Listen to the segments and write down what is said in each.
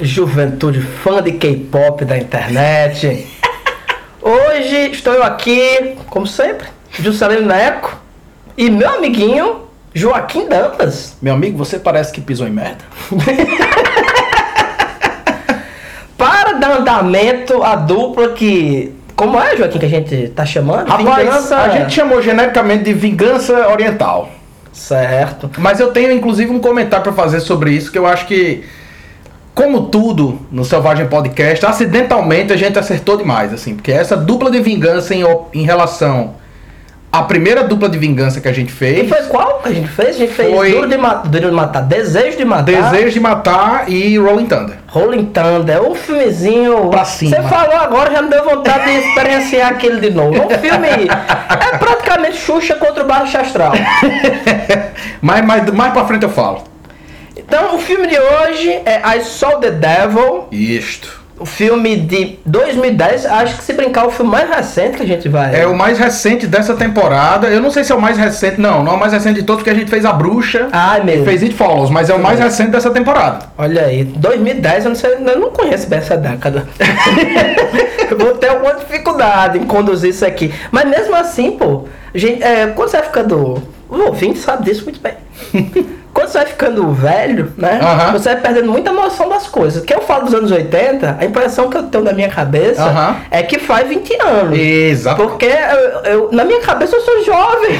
Juventude fã de K-pop da internet. Hoje estou eu aqui, como sempre, Juscelino Neco e meu amiguinho Joaquim Dantas. Meu amigo, você parece que pisou em merda. Para dar andamento à dupla que. Como é, Joaquim, que a gente tá chamando? Rapaz, Vingança- a gente chamou genericamente de vingança oriental. Certo. Mas eu tenho inclusive um comentário pra fazer sobre isso que eu acho que como tudo no Selvagem Podcast, acidentalmente a gente acertou demais, assim, porque essa dupla de vingança em, o- em relação à primeira dupla de vingança que a gente E fez, foi qual que a gente fez? A gente fez Foi- Duro de, Ma- Duro de Matar, Desejo de Matar. Desejo de Matar e Rolling Thunder. Rolling Thunder, um filmezinho. Pra cima. Você falou agora, já me deu vontade de experienciar aquele de novo. Um filme. é praticamente Xuxa contra o Baixo Astral. Mas mais, mais pra frente eu falo. Então, o filme de hoje é I Saw the Devil, Isto. o filme de 2010. Acho que se brincar, o filme mais recente que a gente vai. É o mais recente dessa temporada. Eu não sei se é o mais recente, não, não é o mais recente de todos, porque a gente fez a bruxa e meu. fez It Follows, mas é o mais recente dessa temporada. Olha aí, 2010, eu não, sei, eu não conheço bem essa década. eu vou ter alguma dificuldade em conduzir isso aqui. Mas mesmo assim, pô, gente, é, quando você vai ficando. O ouvinte sabe disso muito bem. quando você vai ficando velho, né? Você vai perdendo muita noção das coisas. Que eu falo dos anos 80, a impressão que eu tenho na minha cabeça é que faz 20 anos. Exato. Porque eu, eu- na minha cabeça eu sou jovem.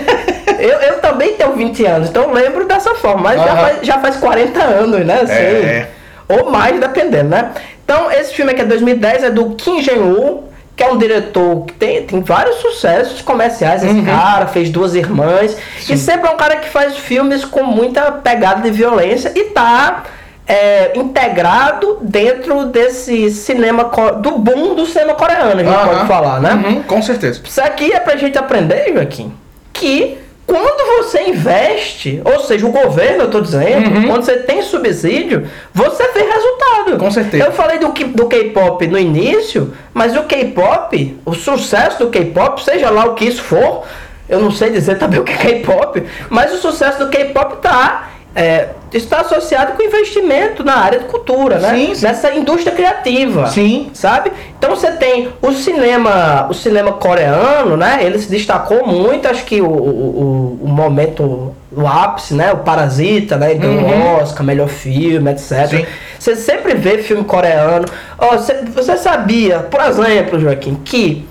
eu, eu também tenho 20 anos, então eu lembro dessa forma. Mas já faz, já faz 40 anos, né? Assim, É. Ou mais, dependendo, né? Então, esse filme aqui é 2010, é do Kim Jong-un, que é um diretor que tem, tem vários sucessos comerciais. Esse cara fez Duas Irmãs. E sempre é um cara que faz filmes com muita pegada de violência e tá é, integrado dentro desse cinema, do boom do cinema coreano, a gente Aham. pode falar, né? Uhum, com certeza. Isso aqui é pra gente aprender, Joaquim, que quando você investe, ou seja, o governo, eu tô dizendo, quando você tem subsídio, você vê resultado. Com certeza. Eu falei do, do K-pop no início, mas o K-pop, o sucesso do K-pop, seja lá o que isso for, eu não sei dizer também o que é K-pop, mas o sucesso do K-pop tá. É, está associado com investimento na área de cultura, né? Sim, sim. Nessa indústria criativa Sim. sabe? Então você tem o cinema, o cinema coreano, né? Ele se destacou muito, acho que o, o, o- momento, o ápice, né? O Parasita, né? Ganhou Uhum. Oscar, melhor filme, etc. Sim. Você sempre vê filme coreano. Ó, você, você sabia, por exemplo, Joaquim, que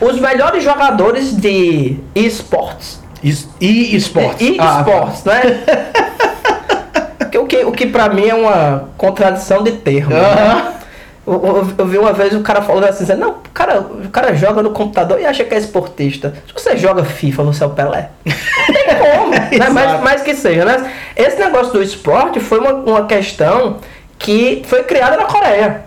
os melhores jogadores de esportes E esportes. e Ah, esportes, né? Que o que, pra mim é uma contradição de termos. né? Aham. Eu, eu- eu vi uma vez o cara falando assim, dizendo, não, o cara, o cara joga no computador e acha que é esportista. Se você joga FIFA, você é o Pelé. Não tem como, né? Mas, mas que seja, né? Esse negócio do esporte foi uma, uma questão que foi criada na Coreia.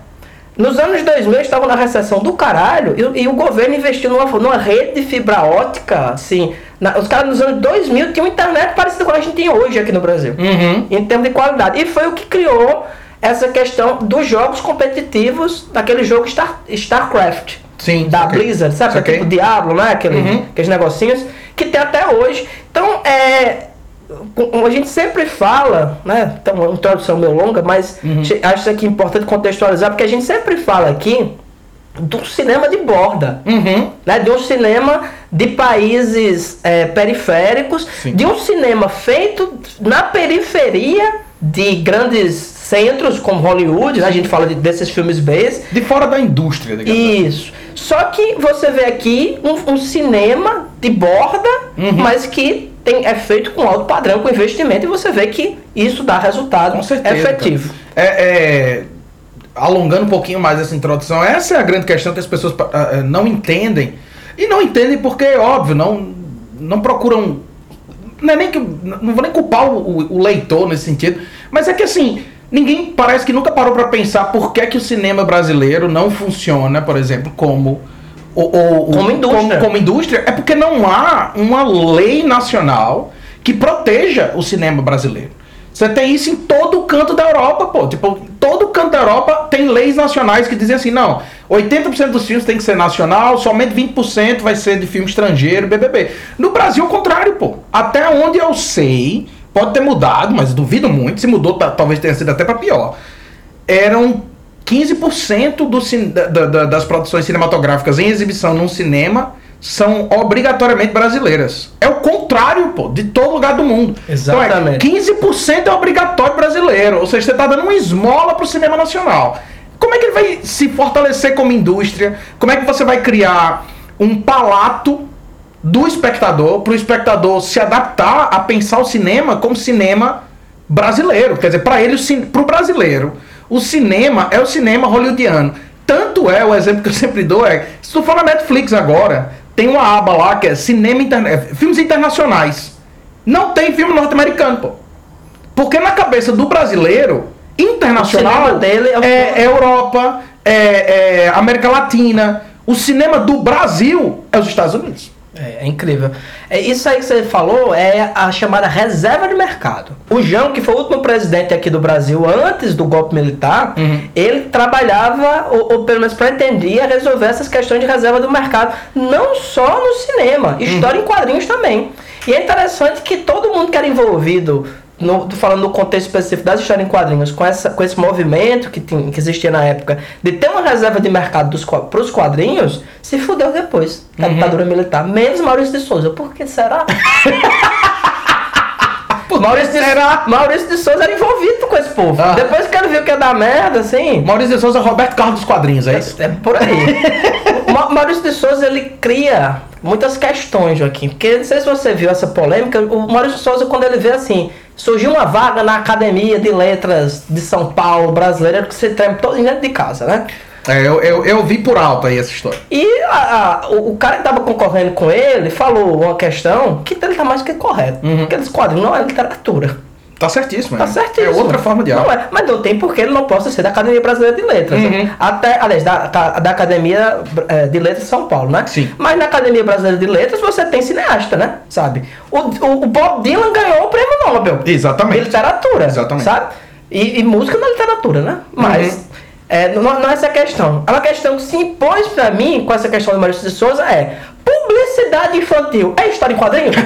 Nos anos 2000, eles estavam na recessão do caralho e, e o governo investiu numa, numa rede de fibra ótica, assim. na- os caras nos anos 2000 tinham internet parecida com a gente tem hoje aqui no Brasil Uhum. em termos de qualidade. E foi o que criou essa questão dos jogos competitivos daquele jogo Star, StarCraft. Sim, Da saquei. Blizzard, sabe? Saquei. Tipo Diablo, né? Aquele, Uhum. Aqueles negocinhos que tem até hoje. Então, é. A gente sempre fala, né? Então, uma introdução meio longa, mas Uhum. acho isso aqui importante contextualizar, porque a gente sempre fala aqui do cinema de borda Uhum. né, de um cinema de países é, periféricos, Sim. de um cinema feito na periferia de grandes centros como Hollywood, né, a gente fala de- desses filmes Bs. De fora da indústria, digamos assim. Isso. Só que você vê aqui um, um cinema de borda, Uhum. mas que tem, é feito com alto padrão, com investimento, e você vê que isso dá resultado efetivo. É, é, alongando um pouquinho mais essa introdução, essa é a grande questão que as pessoas ah, não entendem. E não entendem porque, óbvio, não, não procuram. Não é nem que. Não vou nem culpar o, o- o leitor nesse sentido, mas é que assim. Ninguém parece que nunca parou pra pensar por que, que o cinema brasileiro não funciona, por exemplo, como. O- o- o- Como indústria. Como, como indústria. É porque não há uma lei nacional que proteja o cinema brasileiro. Você tem isso em todo canto da Europa, pô. Tipo, todo canto da Europa tem leis nacionais que dizem assim, não, 80% dos filmes tem que ser nacional, somente 20% vai ser de filme estrangeiro, BBB. No Brasil, o contrário, pô. Até onde eu sei, pode ter mudado, mas duvido muito, se mudou, talvez tenha sido até pra pior. eram 15% do, da- da- das produções cinematográficas em exibição num cinema são obrigatoriamente brasileiras. É o contrário, pô, de todo lugar do mundo. Exatamente. Então é 15% é obrigatório brasileiro. Ou seja, você está dando uma esmola pro cinema nacional. Como é que ele vai se fortalecer como indústria? Como é que você vai criar um palato do espectador para o espectador se adaptar a pensar o cinema como cinema brasileiro? Quer dizer, para ele, para o brasileiro, o cinema é o cinema hollywoodiano. Tanto é, o exemplo que eu sempre dou é, se tu for na Netflix agora, tem uma aba lá que é cinema interna é, filmes internacionais. Não tem filme norte-americano, pô. Porque na cabeça do brasileiro, internacional, dele é o- é, é Europa, é, é América Latina. O cinema do Brasil é os Estados Unidos. É, é incrível. É, isso aí que você falou é a chamada reserva de mercado. O João, que foi o último presidente aqui do Brasil antes do golpe militar, Uhum. ele trabalhava, ou, ou pelo menos pretendia, resolver essas questões de reserva do mercado. Não só no cinema, história em quadrinhos também. E é interessante que todo mundo que era envolvido, no, tô falando no contexto específico das histórias em quadrinhos, com, essa, com esse movimento que, tem, que existia na época, de ter uma reserva de mercado para os quadrinhos, se fudeu depois da ditadura militar. Menos Maurício de Souza. Por que será? Maurício de, Maurício de Souza era envolvido com esse povo. Ah. Depois que ele viu que ia dar merda, assim. Maurício de Souza, Roberto Carlos dos quadrinhos, é isso? É por aí. Ma- Maurício de Souza ele cria muitas questões, Joaquim. Porque não sei se você viu essa polêmica. O Maurício de Souza, quando ele vê assim, surgiu uma vaga na Academia de Letras de São Paulo brasileira, que você treme todo dentro de casa, né? É, eu, eu, eu vi por alto aí essa história. E a- a- o, o cara que tava concorrendo com ele falou uma questão que ele tá mais que correto. Uhum. Porque esse quadrinho não é literatura. Tá certíssimo. Tá é. certíssimo. É outra forma de arte. Não é, mas não tem porque ele não possa ser da Academia Brasileira de Letras. Uhum. Até, aliás, da, da Academia eh, de Letras de São Paulo, né? Sim. Mas na Academia Brasileira de Letras você tem cineasta, né? Sabe? O, o, o Bob Dylan ganhou o prêmio Nobel. Exatamente. De literatura. Exatamente. Sabe? E, e música na literatura, né? Mas. Uhum. é, não, não é essa a questão. A questão que se impôs pra mim com essa questão do Maurício de Souza é publicidade infantil é história em quadrinho?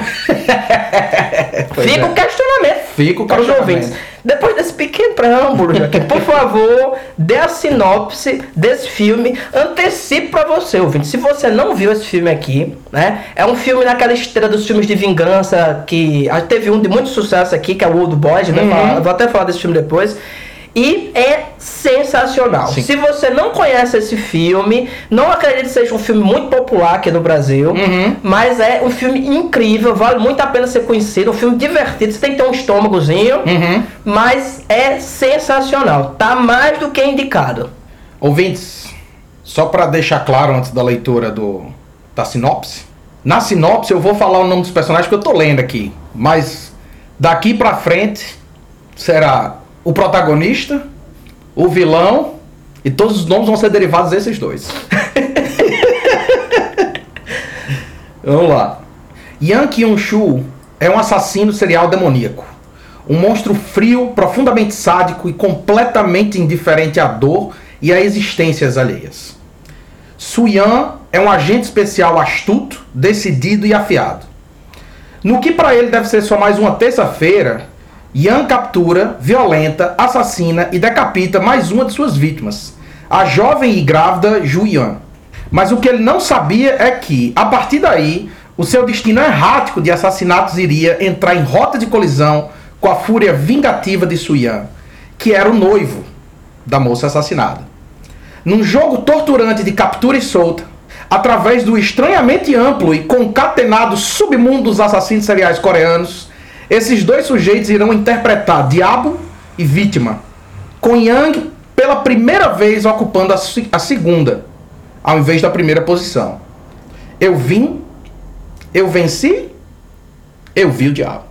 Fica é. o questionamento Fica o para os questionamento. ouvintes. Depois desse pequeno preâmbulo, Joaquim, por favor, dê a sinopse desse filme. Antecipe para você, ouvinte. Se você não viu esse filme aqui, né? É um filme naquela esteira dos filmes de vingança que ah, teve um de muito sucesso aqui, que é o Old Boys. né? Falar- Vou até falar desse filme depois. E é sensacional. Sim. Se você não conhece esse filme, não acredito que seja um filme muito popular aqui no Brasil, Uhum. mas é um filme incrível, vale muito a pena ser conhecido, um filme divertido, você tem que ter um estômagozinho, Uhum. mas é sensacional, tá mais do que indicado. Ouvintes, só para deixar claro antes da leitura do da sinopse. Na sinopse eu vou falar o nome dos personagens que eu tô lendo aqui, mas daqui pra frente será o protagonista, o vilão e todos os nomes vão ser derivados desses dois. Vamos lá. Yang Kyung-shu é um assassino serial demoníaco. Um monstro frio, profundamente sádico e completamente indiferente à dor e a existências alheias. Suyan é um agente especial astuto, decidido e afiado. No que para ele deve ser só mais uma terça-feira, Yan captura, violenta, assassina e decapita mais uma de suas vítimas, a jovem e grávida Ju Yan. Mas o que ele não sabia é que, a partir daí, o seu destino errático de assassinatos iria entrar em rota de colisão com a fúria vingativa de Suyan, que era o noivo da moça assassinada. Num jogo torturante de captura e solta, através do estranhamente amplo e concatenado submundo dos assassinos seriais coreanos, esses dois sujeitos irão interpretar diabo e vítima, com Yang pela primeira vez ocupando a, a segunda, ao invés da primeira posição. Eu vim, eu venci, eu vi o diabo.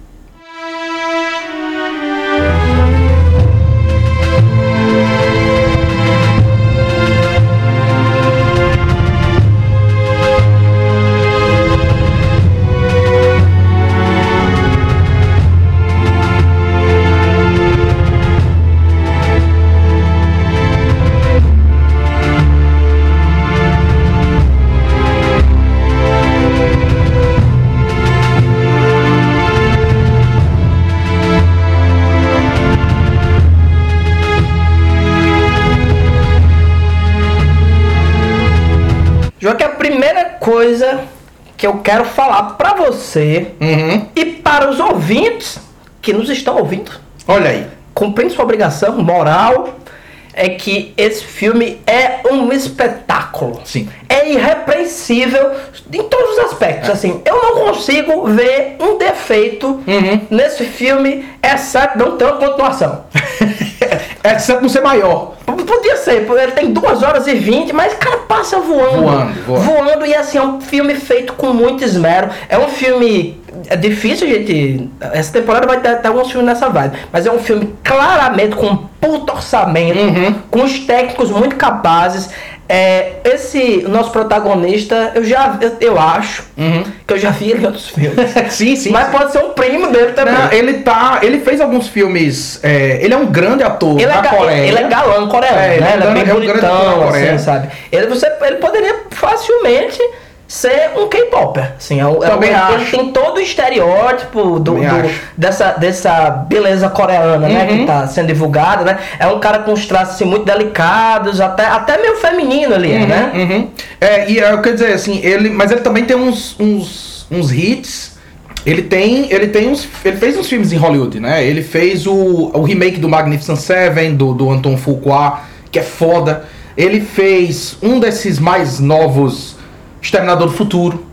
Coisa que eu quero falar pra você Uhum. e para os ouvintes que nos estão ouvindo, Olha aí. cumprindo sua obrigação moral, é que esse filme é um espetáculo. Sim. É irrepreensível em todos os aspectos. Assim, eu não consigo ver um defeito Uhum. nesse filme, exceto não ter uma continuação. Exceto não ser maior. Podia ser, ele tem 2 horas e 20, mas cara passa voando. Voando, voando. Voando, e assim, é um filme feito com muito esmero. É um filme. É difícil, gente. Essa temporada vai ter até alguns filmes nessa vibe. Mas é um filme claramente com um puto orçamento, Uhum. com os técnicos muito capazes. É, esse nosso protagonista, eu já eu, eu acho Uhum. que eu já vi ele em outros filmes. sim, sim. mas pode ser um primo dele também. Não, ele tá. Ele fez alguns filmes. é, ele é um grande ator Ele é, da ga- Coreia. ele é galã coreano, É, ele né? é Ele é um bem grande- é um bonitão, assim, sabe? Ele, você, ele poderia facilmente ser um K-Popper. Assim, é, é Também ele, tem todo o estereótipo do, do- dessa, dessa beleza coreana, né? Uhum. Que tá sendo divulgada, né? É um cara com os traços assim, muito delicados, até, até meio feminino ali, Uhum, né? uhum. É, e eu quero dizer assim, ele, mas ele também tem uns, uns, uns hits. Ele tem, ele tem uns, ele fez uns filmes em Hollywood, né? Ele fez o, o remake do Magnificent Seven do, do Anton Fuqua, que é foda. Ele fez um desses mais novos, Exterminador do Futuro.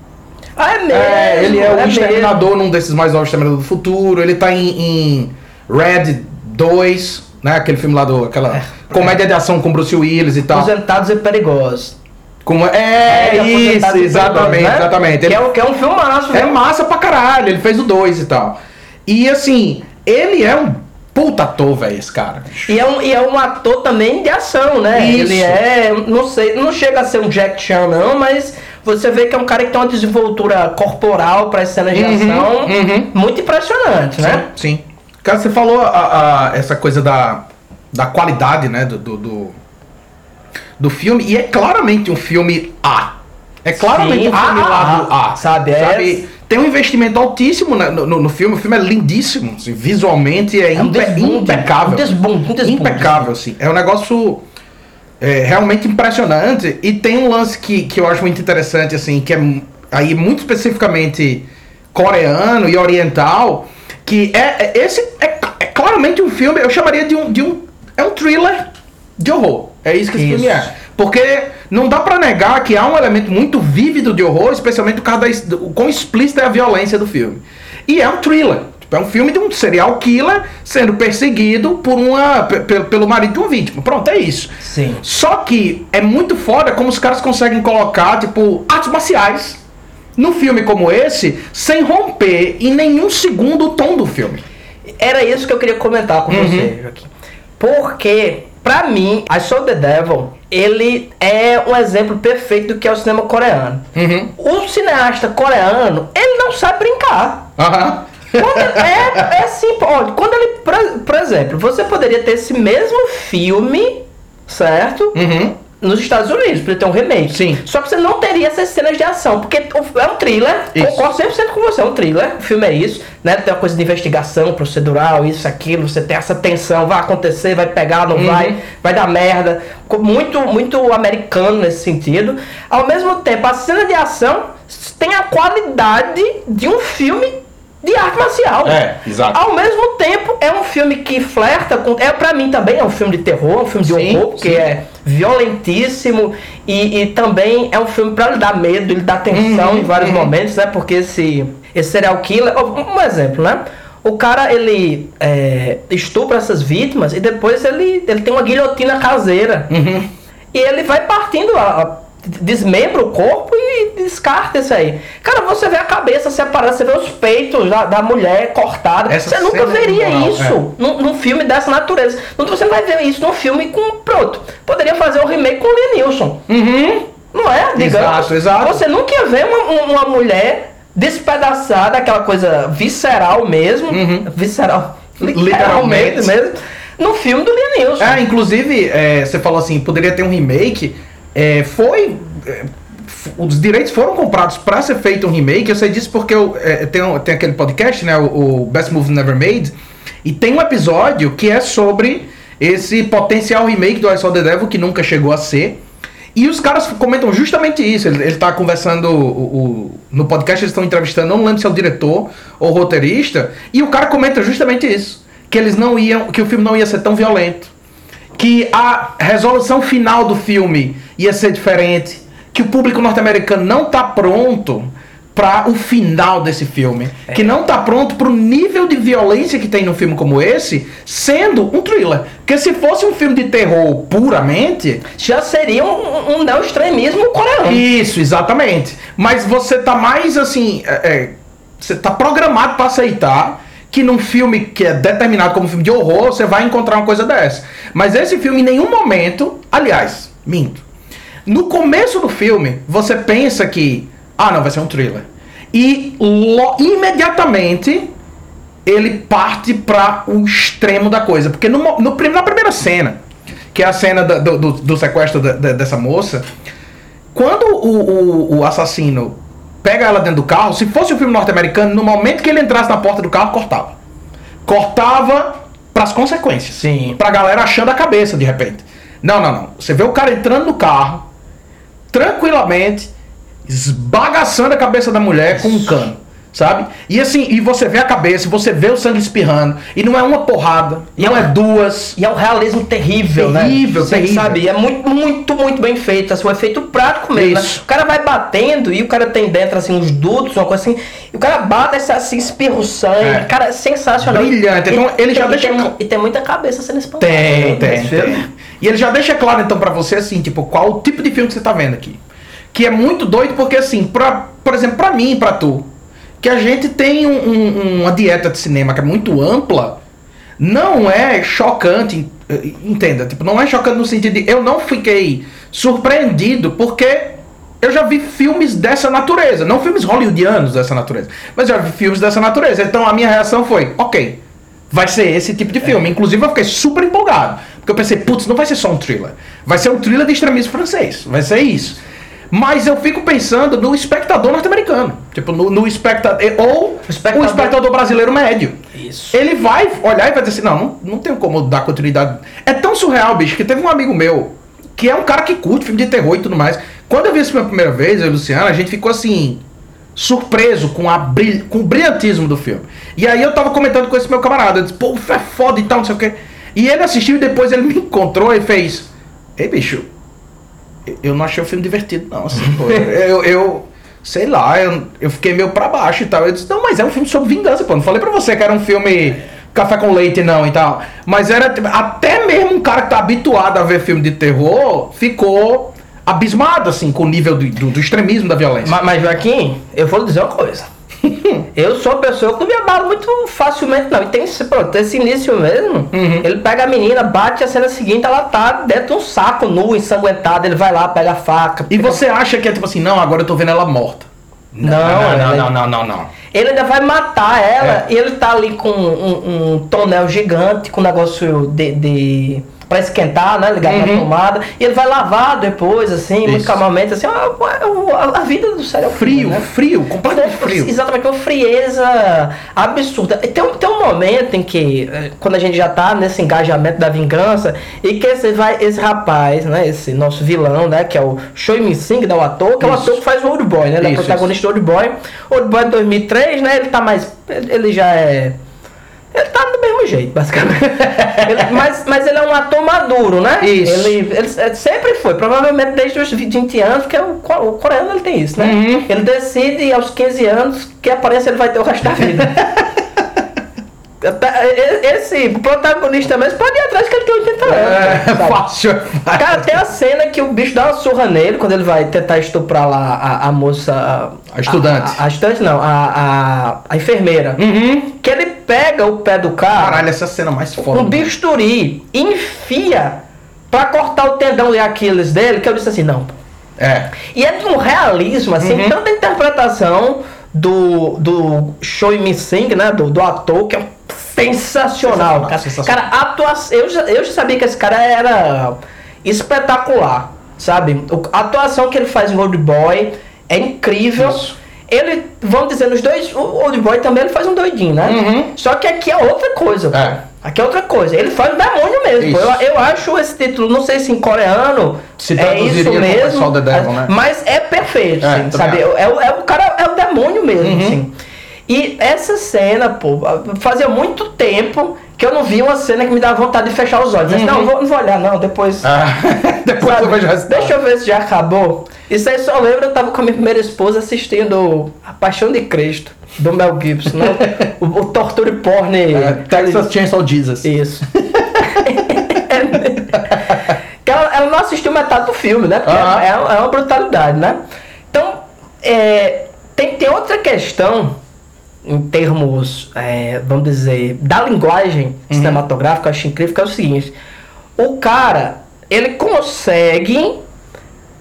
Ah, é mesmo. É, ele é o mesmo. Exterminador num desses mais novos Exterminador do Futuro. Ele tá em, em Red 2, né? Aquele filme lá do. Aquela comédia de ação com Bruce Willis e tal. Aposentados e perigosos. Como é, Ele isso, Aposentados e exatamente, né? exatamente. Que Ele é, um- que é um filmaço. é né? massa pra caralho, ele fez o 2 e tal. E assim, ele é um puta ator, velho, esse cara. E é, um, e é um ator também de ação, né? Isso. Ele é, não sei, não chega a ser um Jack Chan não, mas você vê que é um cara que tem uma desenvoltura corporal para as cenas de Uhum, ação uhum. muito impressionante, né? Sim. Cara, você falou a, a- essa coisa da, da qualidade, né, do, do, do, filme, e é claramente um filme A. É claramente Sim, um filme A, lado A, sabe? É- Tem um investimento altíssimo né, no, no, no filme, o filme é lindíssimo, assim, visualmente é, É um impe- desbunde, impecável. um desbunde, um desbunde, impecável, assim. É um negócio é, realmente impressionante. E tem um lance que, que eu acho muito interessante, assim, que é aí muito especificamente coreano e oriental, que é, é- esse é, é claramente um filme, eu chamaria de um, de um é um thriller de horror. É isso que esse Isso. filme é. Porque não dá pra negar que há um elemento muito vívido de horror, especialmente por causa da, do quão explícita é a violência do filme. E é um thriller. Tipo, É um filme de um serial killer sendo perseguido por uma, pe- pe- pelo marido de uma vítima. Pronto, é isso. Sim. Só que é muito foda como os caras conseguem colocar, tipo, artes marciais num filme como esse, sem romper em nenhum segundo o tom do filme. Era isso que eu queria comentar com Uhum. você, Joaquim. Porque, pra mim, I Saw the Devil, ele é um exemplo perfeito do que é o cinema coreano. Uhum. O cineasta coreano, ele não sabe brincar. Aham. Ele- é, é simples. Olha, quando ele, por, por exemplo, você poderia ter esse mesmo filme, certo? Uhum. Nos Estados Unidos, pra ele ter um remake. Sim. Só que você não teria essas cenas de ação, porque é um thriller, Isso. concordo 100% com você, é um thriller, o filme é isso, né? Tem uma coisa de investigação procedural, isso, aquilo, você tem essa tensão, vai acontecer, vai pegar, não Uhum. vai, vai dar merda. Muito, muito americano nesse sentido. Ao mesmo tempo, a cena de ação tem a qualidade de um filme de arte marcial. É, exato. Ao mesmo tempo, é um filme que flerta com. É, pra mim também é um filme de terror, um filme de Sim, horror, porque sim. é violentíssimo e, e também é um filme pra lhe dar medo, lhe dar tensão Uhum, em vários uhum. momentos, né? Porque esse, esse serial killer. Um, um exemplo, né? O cara ele é, estupra essas vítimas e depois ele, ele tem uma guilhotina caseira. Uhum. E ele vai partindo, a, a- desmembra o corpo e descarta isso aí. Cara, você vê a cabeça separada, você vê os peitos da, da mulher cortados. Essa Você nunca é veria moral, isso num, num filme dessa natureza. Não, Você não vai ver isso num filme com. Pronto. Poderia fazer um remake com o Liam Uhum. Não é? Digamos. Exato, exato. Você nunca ia ver uma, um- uma mulher despedaçada, aquela coisa visceral mesmo. Uhum. Visceral. Literalmente. Literalmente mesmo. No filme do Liam Neeson. É, inclusive, é, você falou assim, poderia ter um remake. É, foi. é, os direitos foram comprados pra ser feito um remake. Eu sei disso porque eu, é, tem, um- tem aquele podcast, né? O, o Best Movie Never Made. E tem um episódio que é sobre esse potencial remake do I Saw the Devil que nunca chegou a ser. E os caras comentam justamente isso. Ele, ele tá conversando o, o- no podcast, eles estão entrevistando, não lembro se é o diretor ou roteirista, e o cara comenta justamente isso. Que eles não iam. Que o filme não ia ser tão violento. Que a resolução final do filme ia ser diferente. Que o público norte-americano não tá pronto para o final desse filme. Que não tá pronto pro nível de violência que tem num filme como esse, sendo um thriller. Porque se fosse um filme de terror puramente, Já seria um, um neo-extremismo coreano. isso, exatamente. Mas você tá mais assim. é, é, você tá programado pra aceitar que num filme que é determinado como filme de horror, você vai encontrar uma coisa dessa. Mas esse filme, em nenhum momento. Aliás, minto. No começo do filme, você pensa que. Ah, não, vai ser um thriller. E lo- imediatamente ele parte para o extremo da coisa. Porque no, no, na primeira cena, que é a cena da- do, do, do sequestro da- da- dessa moça, quando o, o, o assassino pega ela dentro do carro, se fosse um filme norte-americano, no momento que ele entrasse na porta do carro, cortava. Cortava pras consequências. Sim. Pra galera achando a cabeça de repente. Não, não, não. Você vê o cara entrando no carro, tranquilamente, esbagaçando a cabeça da mulher com um cano. Sabe? E assim, e você vê a cabeça, você vê o sangue espirrando, e não é uma porrada, E não é duas. E é um realismo terrível, Terrível, né? Você terrível. sabe? E é muito, muito, muito bem feito. Assim, o efeito prático mesmo. né? O cara vai batendo e o cara tem dentro, assim, uns dutos, uma coisa assim. E o cara bate, assim, espirra o sangue. É. Cara, é sensacional. Brilhante. Então, ele já tem, deixa E tem, e tem muita cabeça sendo espancada. Tem, né, tem, filme. tem. E ele já deixa claro então pra você assim, tipo, qual o tipo de filme que você tá vendo aqui. Que é muito doido porque assim, pra, por exemplo, pra mim e pra tu, que a gente tem um- um- uma dieta de cinema que é muito ampla, não é chocante, entenda, tipo, não é chocante no sentido de eu não fiquei surpreendido porque eu já vi filmes dessa natureza, não filmes hollywoodianos dessa natureza, mas já vi filmes dessa natureza. Então a minha reação foi, ok, vai ser esse tipo de filme. Inclusive eu fiquei super empolgado, porque eu pensei, putz, não vai ser só um thriller, vai ser um thriller de extremismo francês, vai ser isso. Mas eu fico pensando no espectador norte-americano, tipo no, no espectador ou o espectador... espectador- brasileiro médio. Isso. Ele vai olhar e vai dizer assim: não, não, não tem como dar continuidade. É tão surreal, bicho, que teve um amigo meu, que é um cara que curte filme de terror e tudo mais. Quando eu vi isso pela primeira vez, eu e o Luciano, a gente ficou assim, surpreso com, a bril- com o brilhantismo do filme. E aí eu tava comentando com esse meu camarada, eu disse, pô, o filme é foda e tal, não sei o quê. E ele assistiu e depois ele me encontrou e fez: Ei, bicho, eu não achei o filme divertido, não, assim, pô. Eu, eu sei lá, eu, eu fiquei meio pra baixo e tal. Eu disse, não, mas é um filme sobre vingança, pô. Não falei pra você que era um filme café com leite, não, e tal. Mas era, tipo, até mesmo um cara que tá habituado a ver filme de terror, ficou abismado, assim, com o nível do, do, do extremismo da violência. Mas, mas, Joaquim, eu vou dizer uma coisa. Eu sou uma pessoa que não me abalo muito facilmente, não. E tem esse, pronto, esse início mesmo. Uhum. Ele pega a menina, bate a cena seguinte, ela tá dentro de um saco nu, ensanguentado. Ele vai lá, pega a faca. E você acha que é tipo assim, não, agora eu tô vendo ela morta. Não, não, ela- não, não, não, não. Ele ainda vai matar ela É. e ele tá ali com um, um tonel gigante, com um negócio de. de pra esquentar, né? Ligado na Uhum. tomada. E ele vai lavar depois, assim, muito Isso. calmamente, assim, a, a- a vida do serial killer, Frio, né? frio, completamente frio. Exatamente, uma frieza absurda. E Tem, um- tem um momento em que, eh, quando a gente já tá nesse engajamento da vingança, e que esse, vai, esse rapaz, né, esse nosso vilão, né, que é o Choi Min Sing, né, o ator, que é o ator que faz o Old Boy, né, ele é protagonista do Old Boy. Old Boy de 2003, né, ele tá mais, ele já é... Ele tá do mesmo jeito, basicamente. Ele- mas, mas ele é um ator maduro, né? Isso. Ele, ele sempre foi, provavelmente desde os 20 anos, porque o, co- o coreano ele tem isso, né? Uhum. Ele decide aos 15 anos que aparência ele vai ter o resto da vida. Até- e- Esse protagonista mesmo pode ir atrás que ele tem 80 anos. É, sabe? fácil. Cara, tem a cena que o bicho dá uma surra nele quando ele vai tentar estuprar lá a, a moça. A, A estudante. A, a estudante não, a, a, a enfermeira. Uhum. Que ele pega o pé do cara Caralho, essa cena mais foda. um bisturi enfia pra cortar o tendão de Aquiles dele, que eu disse assim, não. É. E é de um realismo, assim, Uhum. tanta interpretação do, do Choi Min Sing, né, do, do ator, que é sensacional. Sensacional, cara, sensacional. cara atuação, eu já, eu já sabia que esse cara era espetacular, sabe? A atuação que ele faz em Old Boy é incrível. Isso. Ele, vamos dizer, nos dois, o Old Boy também ele faz um doidinho, né? Uhum. Só que aqui é outra coisa. É. Aqui é outra coisa. Ele faz o demônio mesmo. Eu, eu, acho esse título, não sei se em coreano se é isso mesmo. Devil, né? Mas é perfeito, é, assim, sabe? É, é, é, o cara, é o demônio mesmo, uhum. assim. E essa cena, pô, fazia muito tempo que eu não vi uma cena que me dava vontade de fechar os olhos. Uhum. Não, vou, não vou olhar, não, depois. Ah, depois eu vejo Deixa eu ver se já acabou. Isso aí só lembra, eu tava com a minha primeira esposa assistindo A Paixão de Cristo, do Mel Gibson, né? o, o Torture Porn. É, Texas Chainsaw Jesus. Isso. ela, ela, não assistiu metade do filme, né? Porque é, é, uma brutalidade, né? Então, é, tem, tem outra questão em termos, é, vamos dizer, da linguagem uhum. cinematográfica, eu acho incrível, que é o seguinte: o cara, ele consegue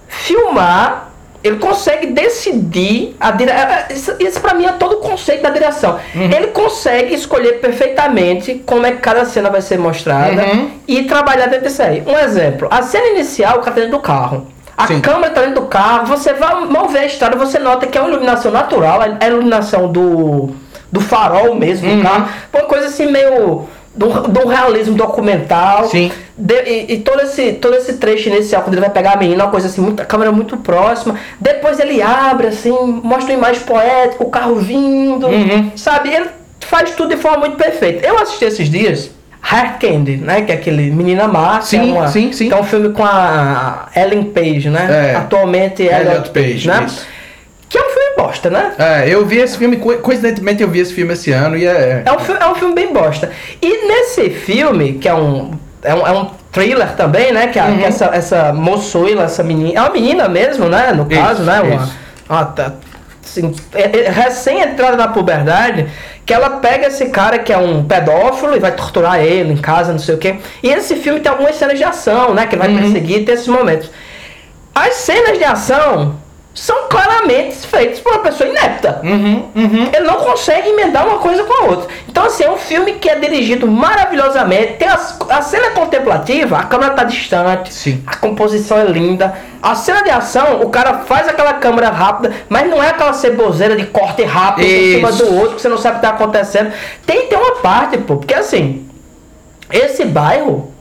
filmar, ele consegue decidir a direção. É, é, isso, isso para mim é todo o conceito da direção. Uhum. Ele consegue escolher perfeitamente como é que cada cena vai ser mostrada uhum. e trabalhar dentro disso aí. Um exemplo: a cena inicial, o cara dentro do carro. A Sim. câmera tá dentro do carro, você vai mal ver a história, você nota que é uma iluminação natural, é a iluminação do, do farol mesmo uhum. do carro. Uma coisa assim meio. Do, do realismo documental. Sim. De, e, e, todo, esse, todo esse trecho inicial, quando ele vai pegar a menina, uma coisa assim, muito, a câmera muito próxima. Depois ele abre, assim, mostra uma imagem poética, o carro vindo. Uhum. Sabe? Ele faz tudo de forma muito perfeita. Eu assisti esses dias Hard Candy, né? Que é aquele Menina Má. Sim, é uma, sim, sim. Que é um filme com a Ellen Page, né? É. Atualmente Elliot, Elliot Page, né? Isso. Que é um filme bosta, né? É, eu vi esse filme, coincidentemente eu vi esse filme esse ano e é. É um, filme, é um filme bem bosta. E nesse filme, que é um. É um, é um thriller também, né? Que, a, uhum. que essa, essa moçoila, essa menina. É uma menina mesmo, né? No caso, isso, né? Uma, uma, tá, assim, é, é, recém entrada na puberdade que ela pega esse cara que é um pedófilo e vai torturar ele em casa, não sei o quê. E esse filme tem algumas cenas de ação, né? Que ele vai uhum. perseguir, tem esses momentos. As cenas de ação são claramente feitos por uma pessoa inepta. Uhum, uhum. Ele não consegue emendar uma coisa com a outra. Então, assim, é um filme que é dirigido maravilhosamente. Tem a, a cena contemplativa, a câmera está distante, Sim. a composição é linda. A cena de ação, o cara faz aquela câmera rápida, mas não é aquela ceboseira de corte rápido Isso. em cima do outro, que você não sabe o que está acontecendo. Tem, tem uma parte, pô, porque assim, esse bairro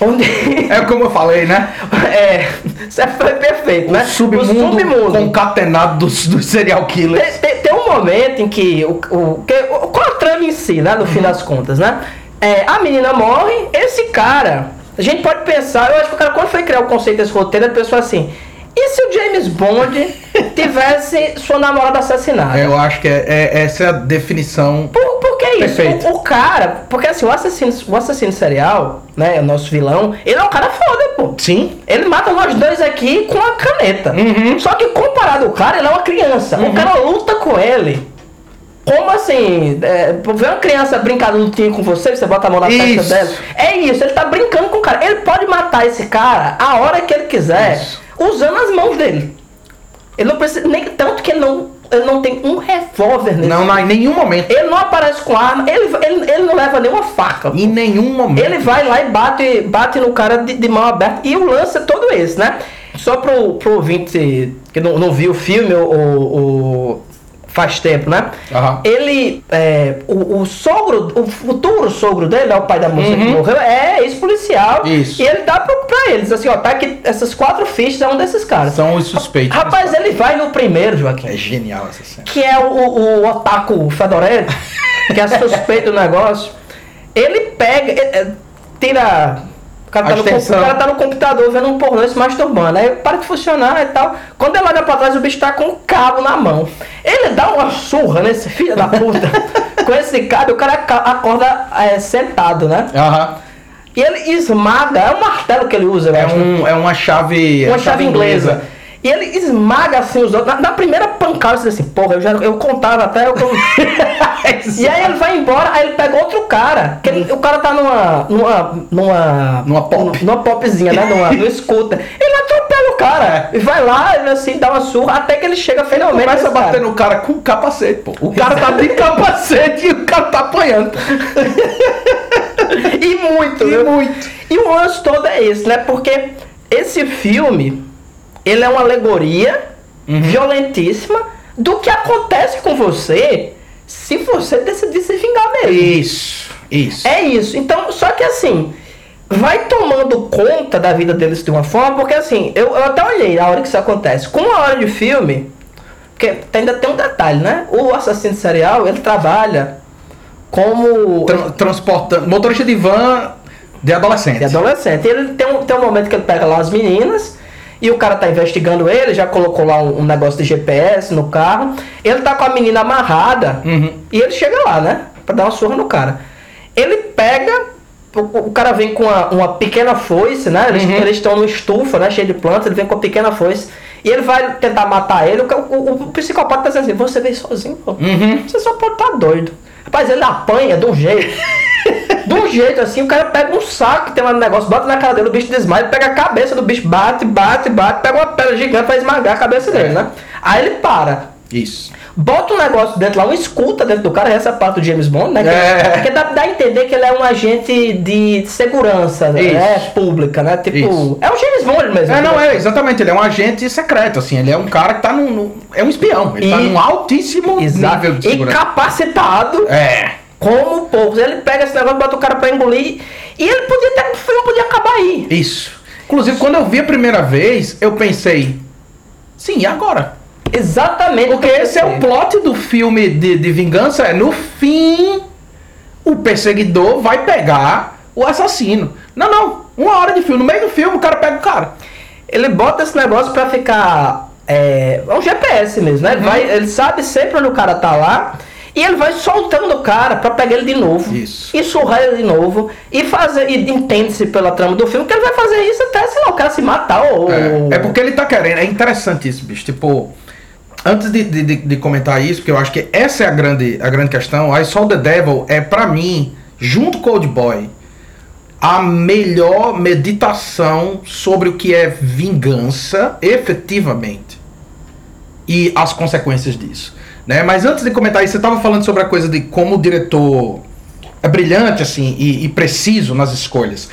Onde... É como eu falei, né? É, isso foi perfeito, o né? Submundo o submundo concatenado dos, dos serial killers. Tem, tem, tem, um momento em que o, o, que, qual a trama em si, né? No fim das contas, né? É, a menina morre, esse cara. A gente pode pensar, eu acho que o cara, quando foi criar o conceito desse roteiro, ele pensou assim: e se o James Bond tivesse sua namorada assassinada? Eu acho que é, é essa é a definição. Por, por que isso? O, o, cara, porque assim, o assassino, o assassino serial, né, o nosso vilão, ele é um cara foda, pô. Sim. Ele mata nós dois aqui com a caneta. Uhum. Só que comparado ao cara, ele é uma criança. Uhum. O cara luta com ele. Como assim? É, ver uma criança brincar lutinha com você, você bota a mão na testa dela. É isso, ele tá brincando com o cara. Ele pode matar esse cara a hora que ele quiser. Isso usando as mãos dele. Ele não precisa, nem tanto que ele não, ele não tem um revólver nele. Não, não, em nenhum momento. Ele não aparece com arma, ele, ele, ele não leva nenhuma faca. Em nenhum momento. Ele vai lá e bate, bate no cara de, de mão aberta. E o lance é todo esse, né? Só pro, pro ouvinte que não, não viu o filme, o, o, faz tempo, né? Uhum. Ele, é, o, o, sogro, o futuro sogro dele, é o pai da moça uhum. que morreu, é ex-policial. Isso. E ele dá pra, pra eles, assim, ó, tá aqui, essas quatro fichas é um desses caras. São os suspeitos. Rapaz, ele vai no primeiro, Joaquim. É genial essa cena. Que é o, o, o Otaku Fedorento, que é suspeito do negócio. Ele pega, ele, é, tira cara, tá no, o cara tá no computador vendo um pornô se masturbando. Aí para de funcionar e tal. Quando ele olha pra trás, o bicho tá com um cabo na mão. Ele dá uma surra nesse filho da puta. com esse cabo, o cara acorda é, sentado, né? Aham. E ele esmaga, é um martelo que ele usa, é, um, é uma chave. Uma chave, chave inglesa. inglesa. E ele esmaga assim os outros. Na, na primeira pancada, você diz assim, porra, eu, já, eu contava até. Eu... e aí ele vai embora, aí ele pega outro cara. Que ele, o cara tá numa. numa. numa. numa pop. Numa popzinha, né? Numa, no scooter. Ele atropela o cara. E vai lá, ele assim, dá uma surra, até que ele chega finalmente. Começa a bater cara. no cara com capacete, pô. O cara tá de capacete e o cara tá apanhando. e muito, e viu? muito. E o lance todo é esse, né? Porque esse filme ele é uma alegoria uhum. violentíssima do que acontece com você se você decidir se vingar mesmo. Isso. Isso. É isso. Então, só que assim, vai tomando conta da vida deles de uma forma, porque assim, eu, eu até olhei a hora que isso acontece. Com uma hora de filme, porque ainda tem um detalhe, né? O assassino serial, ele trabalha como. Tra transportando. Motorista de van de adolescente. De adolescente. Ele tem um, tem um momento que ele pega lá as meninas. E o cara tá investigando ele, já colocou lá um, um negócio de GPS no carro. Ele tá com a menina amarrada. Uhum. E ele chega lá, né? Pra dar uma surra no cara. Ele pega. O, cara vem com uma, uma pequena foice, né? Eles Uhum. estão no estufa, né? Cheio de plantas. Ele vem com a pequena foice. E ele vai tentar matar ele. O, o, o psicopata tá dizendo assim: Você veio sozinho, pô. Uhum. Você só pode estar doido. Rapaz, ele apanha de um jeito. de um jeito assim, o cara pega um saco que tem lá no negócio, bota na cara dele, o bicho desmaia, pega a cabeça do bicho, bate, bate, bate, pega uma pedra gigante pra esmagar a cabeça dele, né? Aí ele para. Isso. Bota um negócio dentro lá, uma escuta dentro do cara, essa parte do James Bond, né? Que, É. Porque dá, dá a entender que ele é um agente de segurança né? Isso. pública, né? Tipo, Isso. é um James Bond mesmo. É, não, é, exatamente. Ele é um agente secreto, assim. Ele é um cara que tá num. num- é um espião. Ele tá E- num altíssimo Exato. nível de E segurança. capacitado É. como poucos. Ele pega esse negócio, bota o cara pra engolir. E ele podia ter. O filme podia acabar aí. Isso. Inclusive, quando eu vi a primeira vez, eu pensei. Sim, e agora? Exatamente. Porque esse é o plot do filme de, de vingança. É no fim, o perseguidor vai pegar o assassino. Não, não. Uma hora de filme. No meio do filme, o cara pega o cara. Ele bota esse negócio pra ficar. É, é um GPS mesmo, né? Uhum. vai, ele sabe sempre onde o cara tá lá. E ele vai soltando o cara pra pegar ele de novo. Isso. E surrar ele de novo. E fazer. E entende-se pela trama do filme que ele vai fazer isso até, sei lá, o cara se matar ou. É, é porque ele tá querendo. É interessante isso, bicho. Tipo, antes de, de, de- comentar isso, porque eu acho que essa é a grande, a grande questão. I Saw the Devil é, pra mim, junto com Old Boy, a melhor meditação sobre o que é vingança, efetivamente. E as consequências disso. Né? Mas antes de comentar isso, você tava falando sobre a coisa de como o diretor é brilhante, assim, e- e preciso nas escolhas